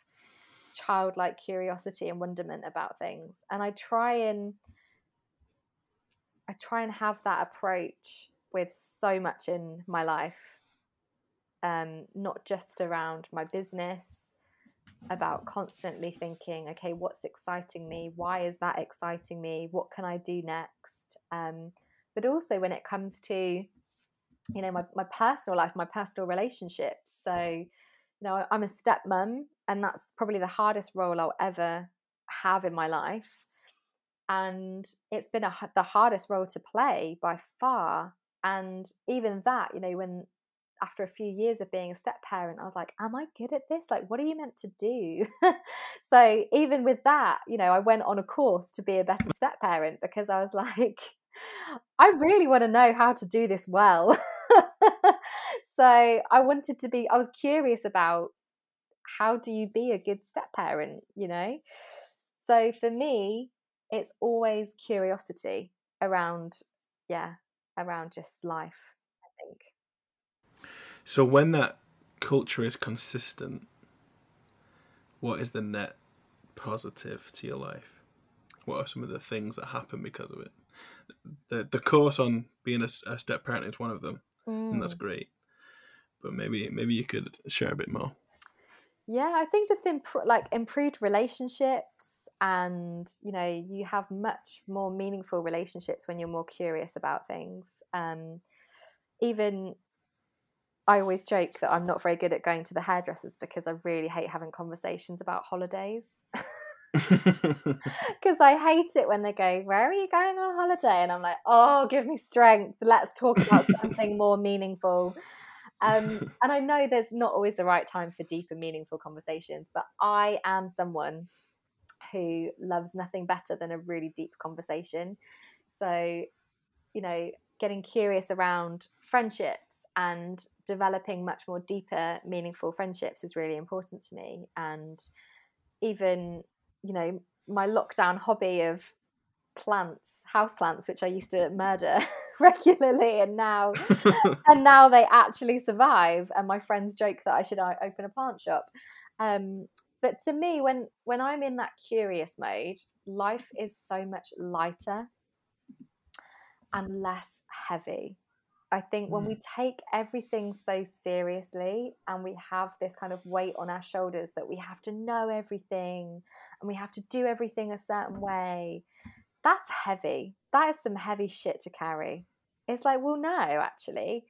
childlike curiosity and wonderment about things and i try and i try and have that approach with so much in my life um not just around my business about constantly thinking okay what's exciting me? Why is that exciting me? What can i do next? Um but also when it comes to you know my, my personal life my personal relationships. So you know i'm a stepmom and that's probably the hardest role I'll ever have in my life. And it's been a, the hardest role to play by far. And even that, you know, when after a few years of being a step parent, I was like, Am I good at this? Like, what are you meant to do? (laughs) so, even with that, you know, I went on a course to be a better step parent because I was (laughs) like, I really want to know how to do this well. (laughs) so, I wanted to be, I was curious about how do you be a good step parent, you know? So for me, it's always curiosity around, yeah, around just life, I think. So when that culture is consistent, what is the net positive to your life? What are some of the things that happen because of it? The the course on being a, a step parent is one of them, mm. and that's mm. great. But maybe maybe you could share a bit more. Yeah, I think just imp- like improved relationships and you know you have much more meaningful relationships when you're more curious about things. Um, even I always joke that I'm not very good at going to the hairdressers because I really hate having conversations about holidays. (laughs) Because I hate it when they go, Where are you going on holiday? And I'm like, Oh, give me strength. Let's talk about something more meaningful. Um, and I know there's not always the right time for deep and meaningful conversations, but I am someone who loves nothing better than a really deep conversation. So, you know, getting curious around friendships and developing much more deeper, meaningful friendships is really important to me. And even, you know, my lockdown hobby of plants, house plants, which I used to murder (laughs) regularly, and now (laughs) and now they actually survive. And my friends joke that I should uh, open a plant shop. Um, but to me, when when I'm in that curious mode, life is so much lighter and less heavy. I think when we mm. take everything so seriously and we have this kind of weight on our shoulders that we have to know everything and we have to do everything a certain way, that's heavy. That is some heavy shit to carry. It's like, well, no, actually,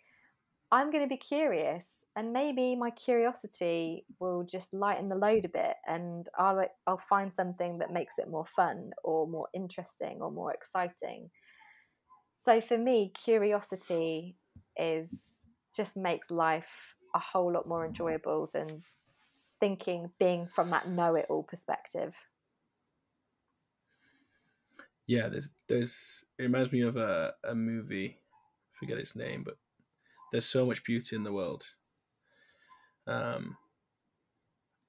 I'm going to be curious, and maybe my curiosity will just lighten the load a bit, and I'll I'll find something that makes it more fun or more interesting or more exciting. So for me, curiosity is just makes life a whole lot more enjoyable than thinking being from that know-it-all perspective yeah, there's there's it reminds me of a, a movie, I forget its name, but there's so much beauty in the world. Um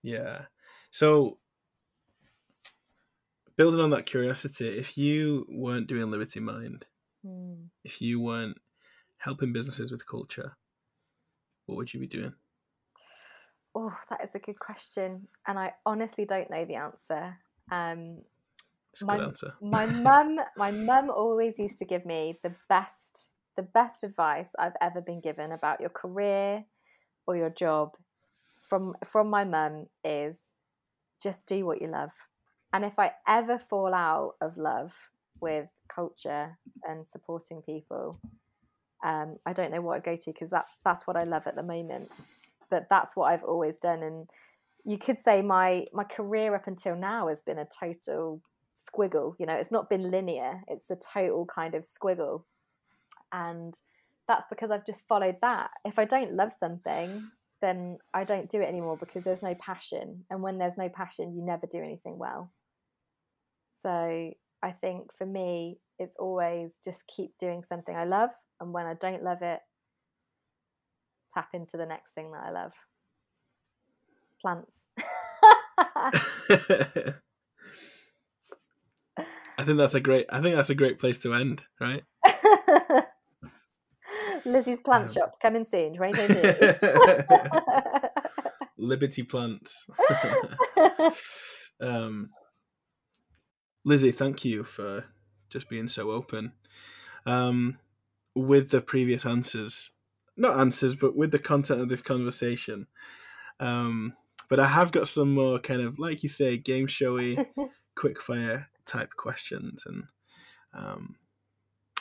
yeah. So building on that curiosity, if you weren't doing Liberty Mind, mm. if you weren't helping businesses with culture, what would you be doing? Oh, that is a good question. And I honestly don't know the answer. Um, my, answer. my mum, (laughs) my mum always used to give me the best, the best advice I've ever been given about your career or your job. From from my mum is just do what you love. And if I ever fall out of love with culture and supporting people, um, I don't know what I'd go to because that's that's what I love at the moment. But that's what I've always done, and you could say my my career up until now has been a total squiggle. You know, it's not been linear, it's a total kind of squiggle. And that's because I've just followed that. If I don't love something, then I don't do it anymore because there's no passion. And when there's no passion, you never do anything well. So I think for me, it's always just keep doing something I love. And when I don't love it, tap into the next thing that I love plants. (laughs) I think that's a great. I think that's a great place to end, right? Lizzie's plant shop coming soon, 2022. (laughs) Liberty plants. (laughs) um, Lizzie, thank you for just being so open. Um, with the previous answers, not answers, but with the content of this conversation. Um, but I have got some more kind of, like you say, game showy, (laughs) quick fire type questions, and um,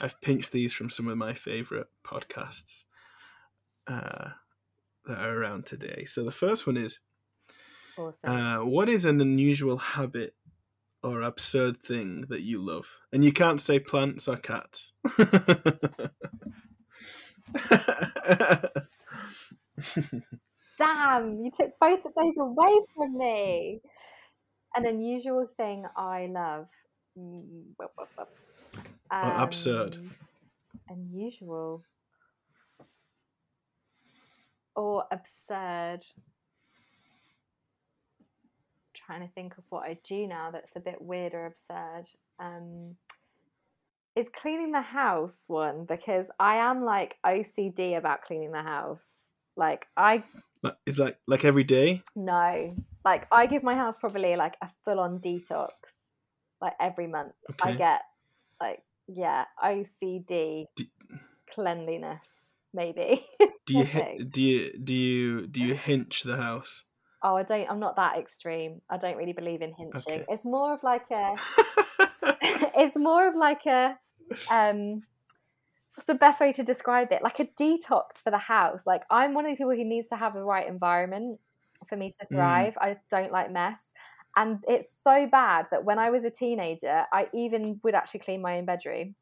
I've pinched these from some of my favorite podcasts uh, that are around today. So the first one is, awesome. uh, what is an unusual habit or absurd thing that you love? And you can't say plants or cats. Damn, you took both of those away from me an unusual thing I love. Mm, mm, mm, Um, absurd. Unusual. Or absurd. I'm trying to think of what I do now that's a bit weird or absurd. Um, is cleaning the house one because I am like OCD about cleaning the house. Like I is like like every day? No. Like I give my house probably like a full on detox like every month. Okay. I get like yeah, OCD do, cleanliness maybe. (laughs) do you do you do you do you hinch the house? Oh, I don't. I'm not that extreme. I don't really believe in hinching. Okay. It's more of like a. (laughs) (laughs) it's more of like a. Um, what's the best way to describe it? Like a detox for the house. Like I'm one of the people who needs to have the right environment for me to mm. thrive. Mm. I don't like mess. And it's so bad that when I was a teenager, I even would actually clean my own bedroom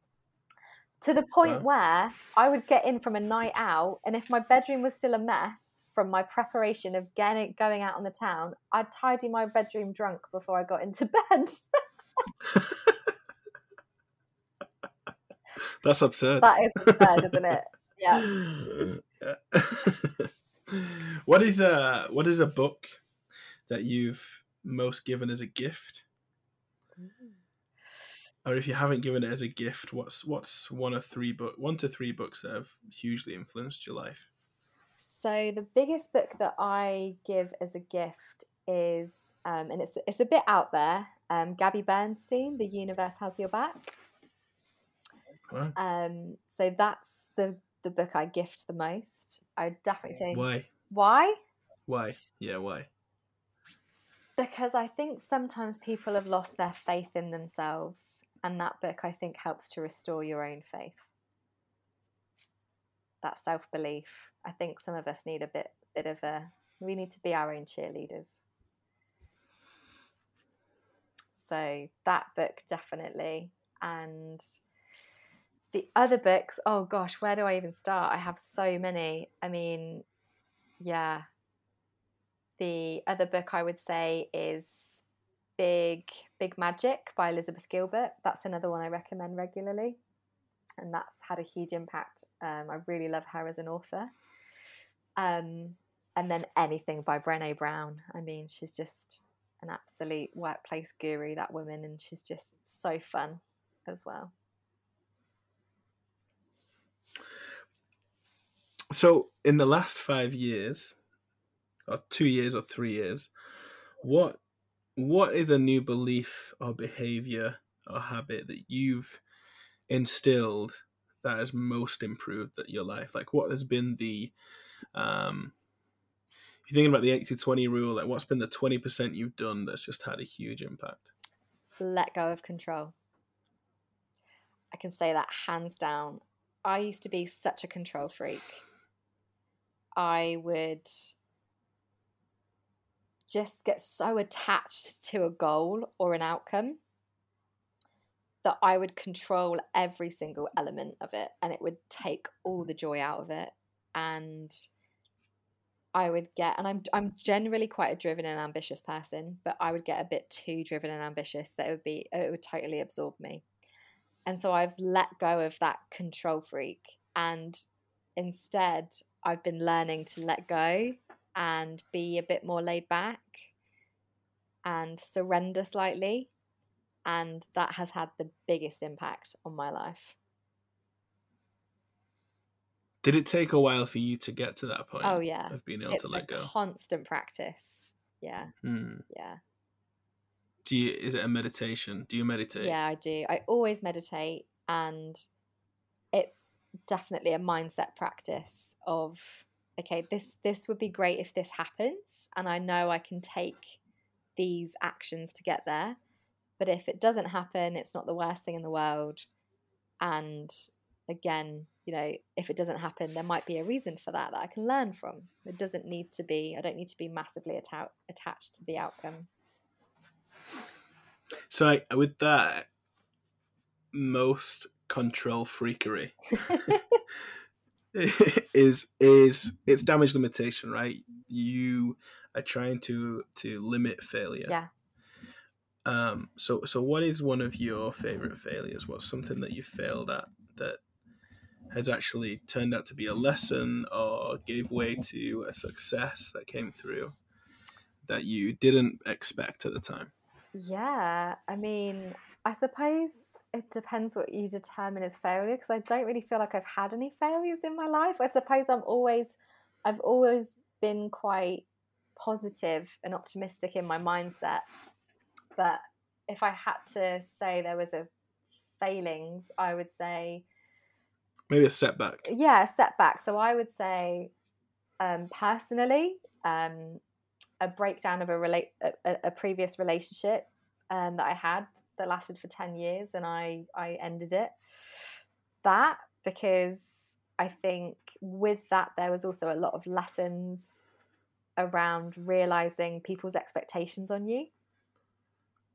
to the point wow. where I would get in from a night out, and if my bedroom was still a mess from my preparation of getting going out on the town, I'd tidy my bedroom drunk before I got into (laughs) bed. That's absurd. That is absurd, isn't it? Yeah. (laughs) what is a what is a book that you've most given as a gift? Or if you haven't given it as a gift, what's what's one or three book one to three books that have hugely influenced your life? So the biggest book that I give as a gift is, um, and it's it's a bit out there. Um, Gabby Bernstein, "The Universe Has Your Back." Wow. Um, so that's the the book I gift the most. I would definitely think. Why? Why? Why? Yeah, why? Because I think sometimes people have lost their faith in themselves, and that book I think helps to restore your own faith. That self belief. I think some of us need a bit bit of a. We need to be our own cheerleaders. So that book definitely, and the other books. Oh gosh, where do I even start? I have so many. I mean, yeah. The other book I would say is Big Big Magic by Elizabeth Gilbert. That's another one I recommend regularly, and that's had a huge impact. Um, I really love her as an author. Um, and then anything by Brené Brown. I mean, she's just an absolute workplace guru, that woman, and she's just so fun as well. So, in the last five years, or two years, or three years, what what is a new belief or behavior or habit that you've instilled that has most improved your life? Like, what has been the um, if you're thinking about the 80 20 rule, like what's been the 20% you've done that's just had a huge impact? Let go of control. I can say that hands down. I used to be such a control freak. I would just get so attached to a goal or an outcome that I would control every single element of it and it would take all the joy out of it and I would get and I'm I'm generally quite a driven and ambitious person, but I would get a bit too driven and ambitious that it would be it would totally absorb me. And so I've let go of that control freak and instead I've been learning to let go and be a bit more laid back and surrender slightly and that has had the biggest impact on my life. Did it take a while for you to get to that point? Oh yeah, of being able it's to let a go. constant practice. Yeah, Hmm. yeah, Do you? Is it a meditation? Do you meditate? yeah. I do. I always meditate, and it's definitely a mindset practice of okay, this this would be great if this happens, and I know I can take these actions to get there. But if it doesn't happen, it's not the worst thing in the world. And again, you know, if it doesn't happen, there might be a reason for that that I can learn from. It doesn't need to be, I don't need to be massively atta- attached to the outcome. So I, with that, most control freakery (laughs) (laughs) (laughs) is is it's damage limitation, right? You are trying to to limit failure. Yeah. Um. So so what is one of your favorite failures? What's something that you failed at that has actually turned out to be a lesson or gave way to a success that came through that you didn't expect at the time? Yeah. I mean, I suppose it depends what you determine as failure because I don't really feel like I've had any failures in my life. I suppose I'm always, I've always been quite positive and optimistic in my mindset. But if I had to say there was a failings, I would say Maybe a setback. yeah a setback so i would say um, personally um, a breakdown of a, relate a, a- previous relationship um, that i had that lasted for 10 years and i i ended it that because i think with that there was also a lot of lessons around realizing people's expectations on you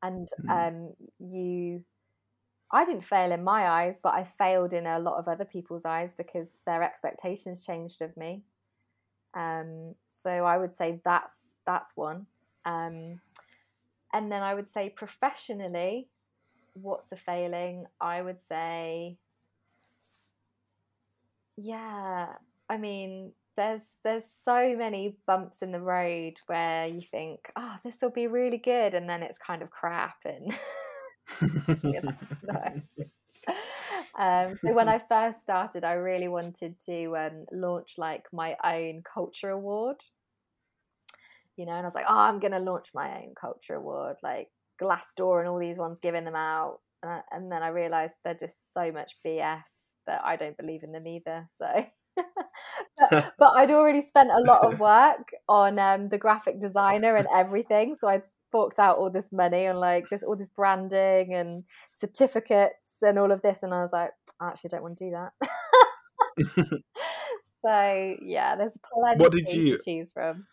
and Mm. um, you I didn't fail in my eyes, but I failed in a lot of other people's eyes because their expectations changed of me. Um, so I would say that's that's one. Um, and then I would say professionally, what's a failing? I would say, yeah, I mean, there's there's so many bumps in the road where you think, oh, this will be really good, and then it's kind of crap, and. (laughs) (laughs) Um, so when I first started, I really wanted to um, launch like my own culture award. You know, and I was like, oh, I'm going to launch my own culture award, like Glassdoor and all these ones giving them out. And, I, and then I realized they're just so much BS that I don't believe in them either. So (laughs) but, (laughs) but, I'd already spent a lot of work on um, the graphic designer and everything, so I'd forked out all this money on like this, all this branding and certificates and all of this, and I was like, I actually don't want to do that. (laughs) so yeah, there's plenty. What did you choose from?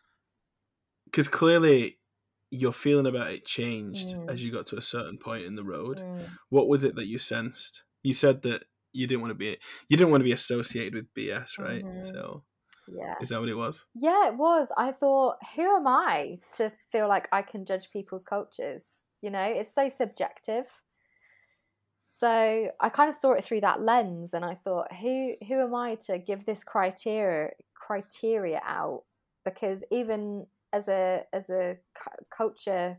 Because clearly, your feeling about it changed mm. as you got to a certain point in the road. Mm. What was it that you sensed? You said that you didn't want to be you didn't want to be associated with BS, right? Mm-hmm. So yeah. Is that what it was? Yeah, it was. I thought, who am I to feel like I can judge people's cultures? You know, it's so subjective. So I kind of saw it through that lens and I thought, who who am I to give this criteria criteria out? Because even as a as a culture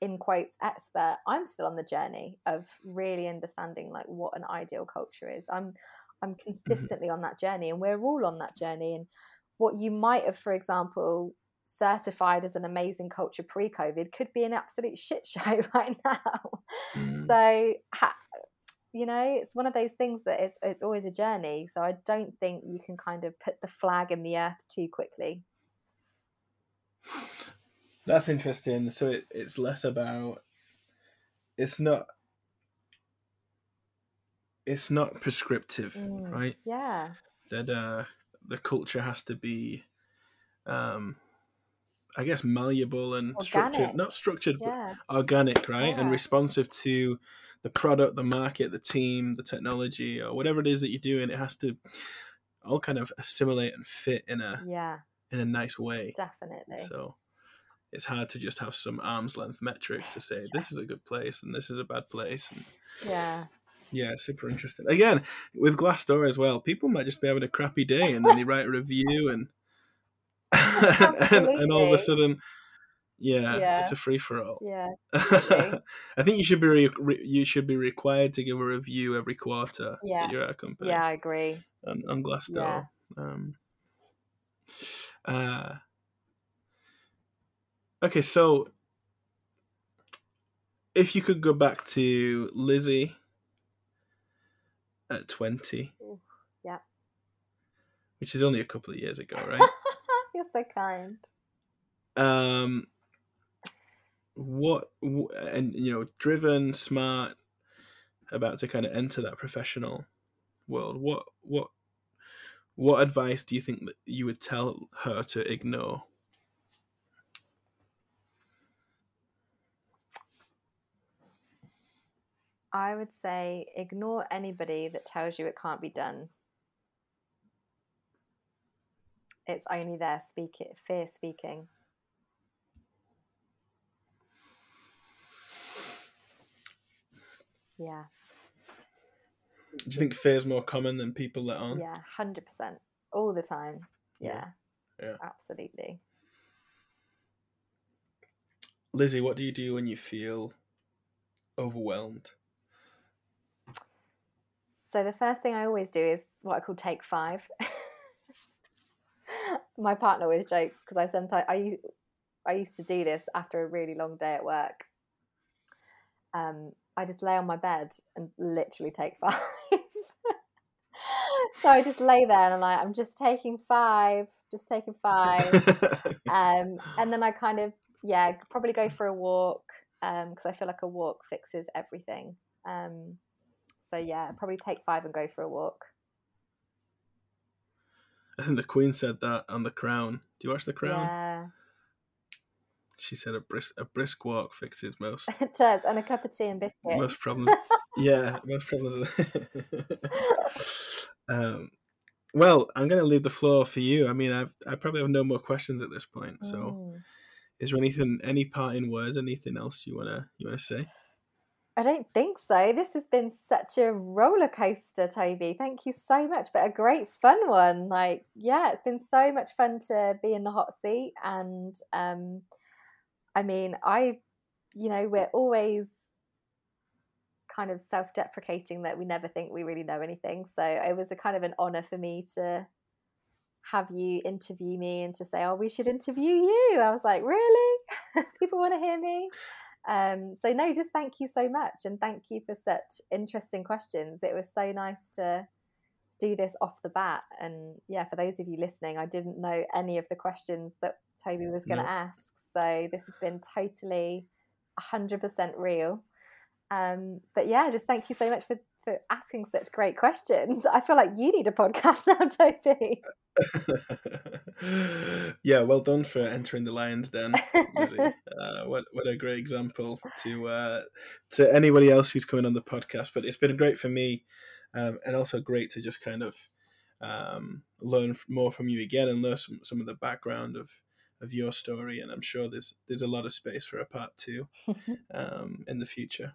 in quotes expert i'm still on the journey of really understanding like what an ideal culture is i'm i'm mm-hmm. consistently on that journey and we're all on that journey and what you might have for example certified as an amazing culture pre-covid could be an absolute shit show (laughs) right now mm. so ha- you know it's one of those things that it's, it's always a journey so i don't think you can kind of put the flag in the earth too quickly that's interesting. So it, it's less about. It's not. It's not prescriptive, mm, right? Yeah. That uh, the culture has to be, um, I guess, malleable and organic. structured. Not structured, yeah. but organic, right? Yeah. And responsive to the product, the market, the team, the technology, or whatever it is that you're doing. It has to all kind of assimilate and fit in a yeah in a nice way. Definitely. So it's hard to just have some arm's length metric to say (laughs) this is a good place and this is a bad place. And yeah. Yeah, super interesting. Again, with Glassdoor as well, people might just be having a crappy day and then they write a review and (laughs) and, and, all of a sudden, yeah, yeah. it's a free for all. Yeah, (laughs) I think you should be re- re- you should be required to give a review every quarter. Yeah, you're at a company. Yeah, I agree. On, on Glassdoor. Yeah. Um, uh, Okay, so if you could go back to Lizzie at 20. Yeah. Which is only a couple of years ago, right? (laughs) You're so kind. Um what and you know, driven, smart, about to kind of enter that professional world. What what what advice do you think that you would tell her to ignore? I would say ignore anybody that tells you it can't be done. It's only their speak it, fear speaking. Yeah. Do you think fear is more common than people let on? Yeah, hundred percent, all the time. Yeah. yeah, yeah, absolutely. Lizzie, what do you do when you feel overwhelmed? So the first thing I always do is what I call take five. (laughs) My partner always jokes because I sometimes I I used to do this after a really long day at work. Um, I just lay on my bed and literally take (laughs) five. So I just lay there and I'm like, I'm just taking five, just taking five. (laughs) um, and then I kind of, yeah, probably go for a walk because um, I feel like a walk fixes everything. Um, so yeah, probably take five and go for a walk. I think the Queen said that on The Crown. Do you watch The Crown? Yeah. She said a brisk a brisk walk fixes most. (laughs) it does, and a cup of tea and biscuit. Most problems. (laughs) yeah, most problems. Um, well, I'm going to leave the floor for you. I mean, I've I probably have no more questions at this point. So, mm. is there anything, any parting words, anything else you wanna you wanna say? I don't think so. This has been such a roller coaster, Toby. Thank you so much, but a great fun one. Like, yeah, it's been so much fun to be in the hot seat. And um, I mean, I, you know, we're always kind of self deprecating that we never think we really know anything. So it was a kind of an honor for me to have you interview me and to say, oh, we should interview you. I was like, really? (laughs) People want to hear me? Um, so no, just thank you so much, and thank you for such interesting questions. It was so nice to do this off the bat, and yeah, for those of you listening, I didn't know any of the questions that Toby was going to no. ask, so this has been totally hundred percent real. Um, but yeah, just thank you so much for for asking such great questions. I feel like you need a podcast (laughs) now, Toby. (laughs) yeah, well done for entering the Lions Den, (laughs) uh, what what a great example to uh, to anybody else who's coming on the podcast. But it's been great for me, um, and also great to just kind of um, learn more from you again and learn some, some of the background of of your story. And I'm sure there's there's a lot of space for a part two um, in the future.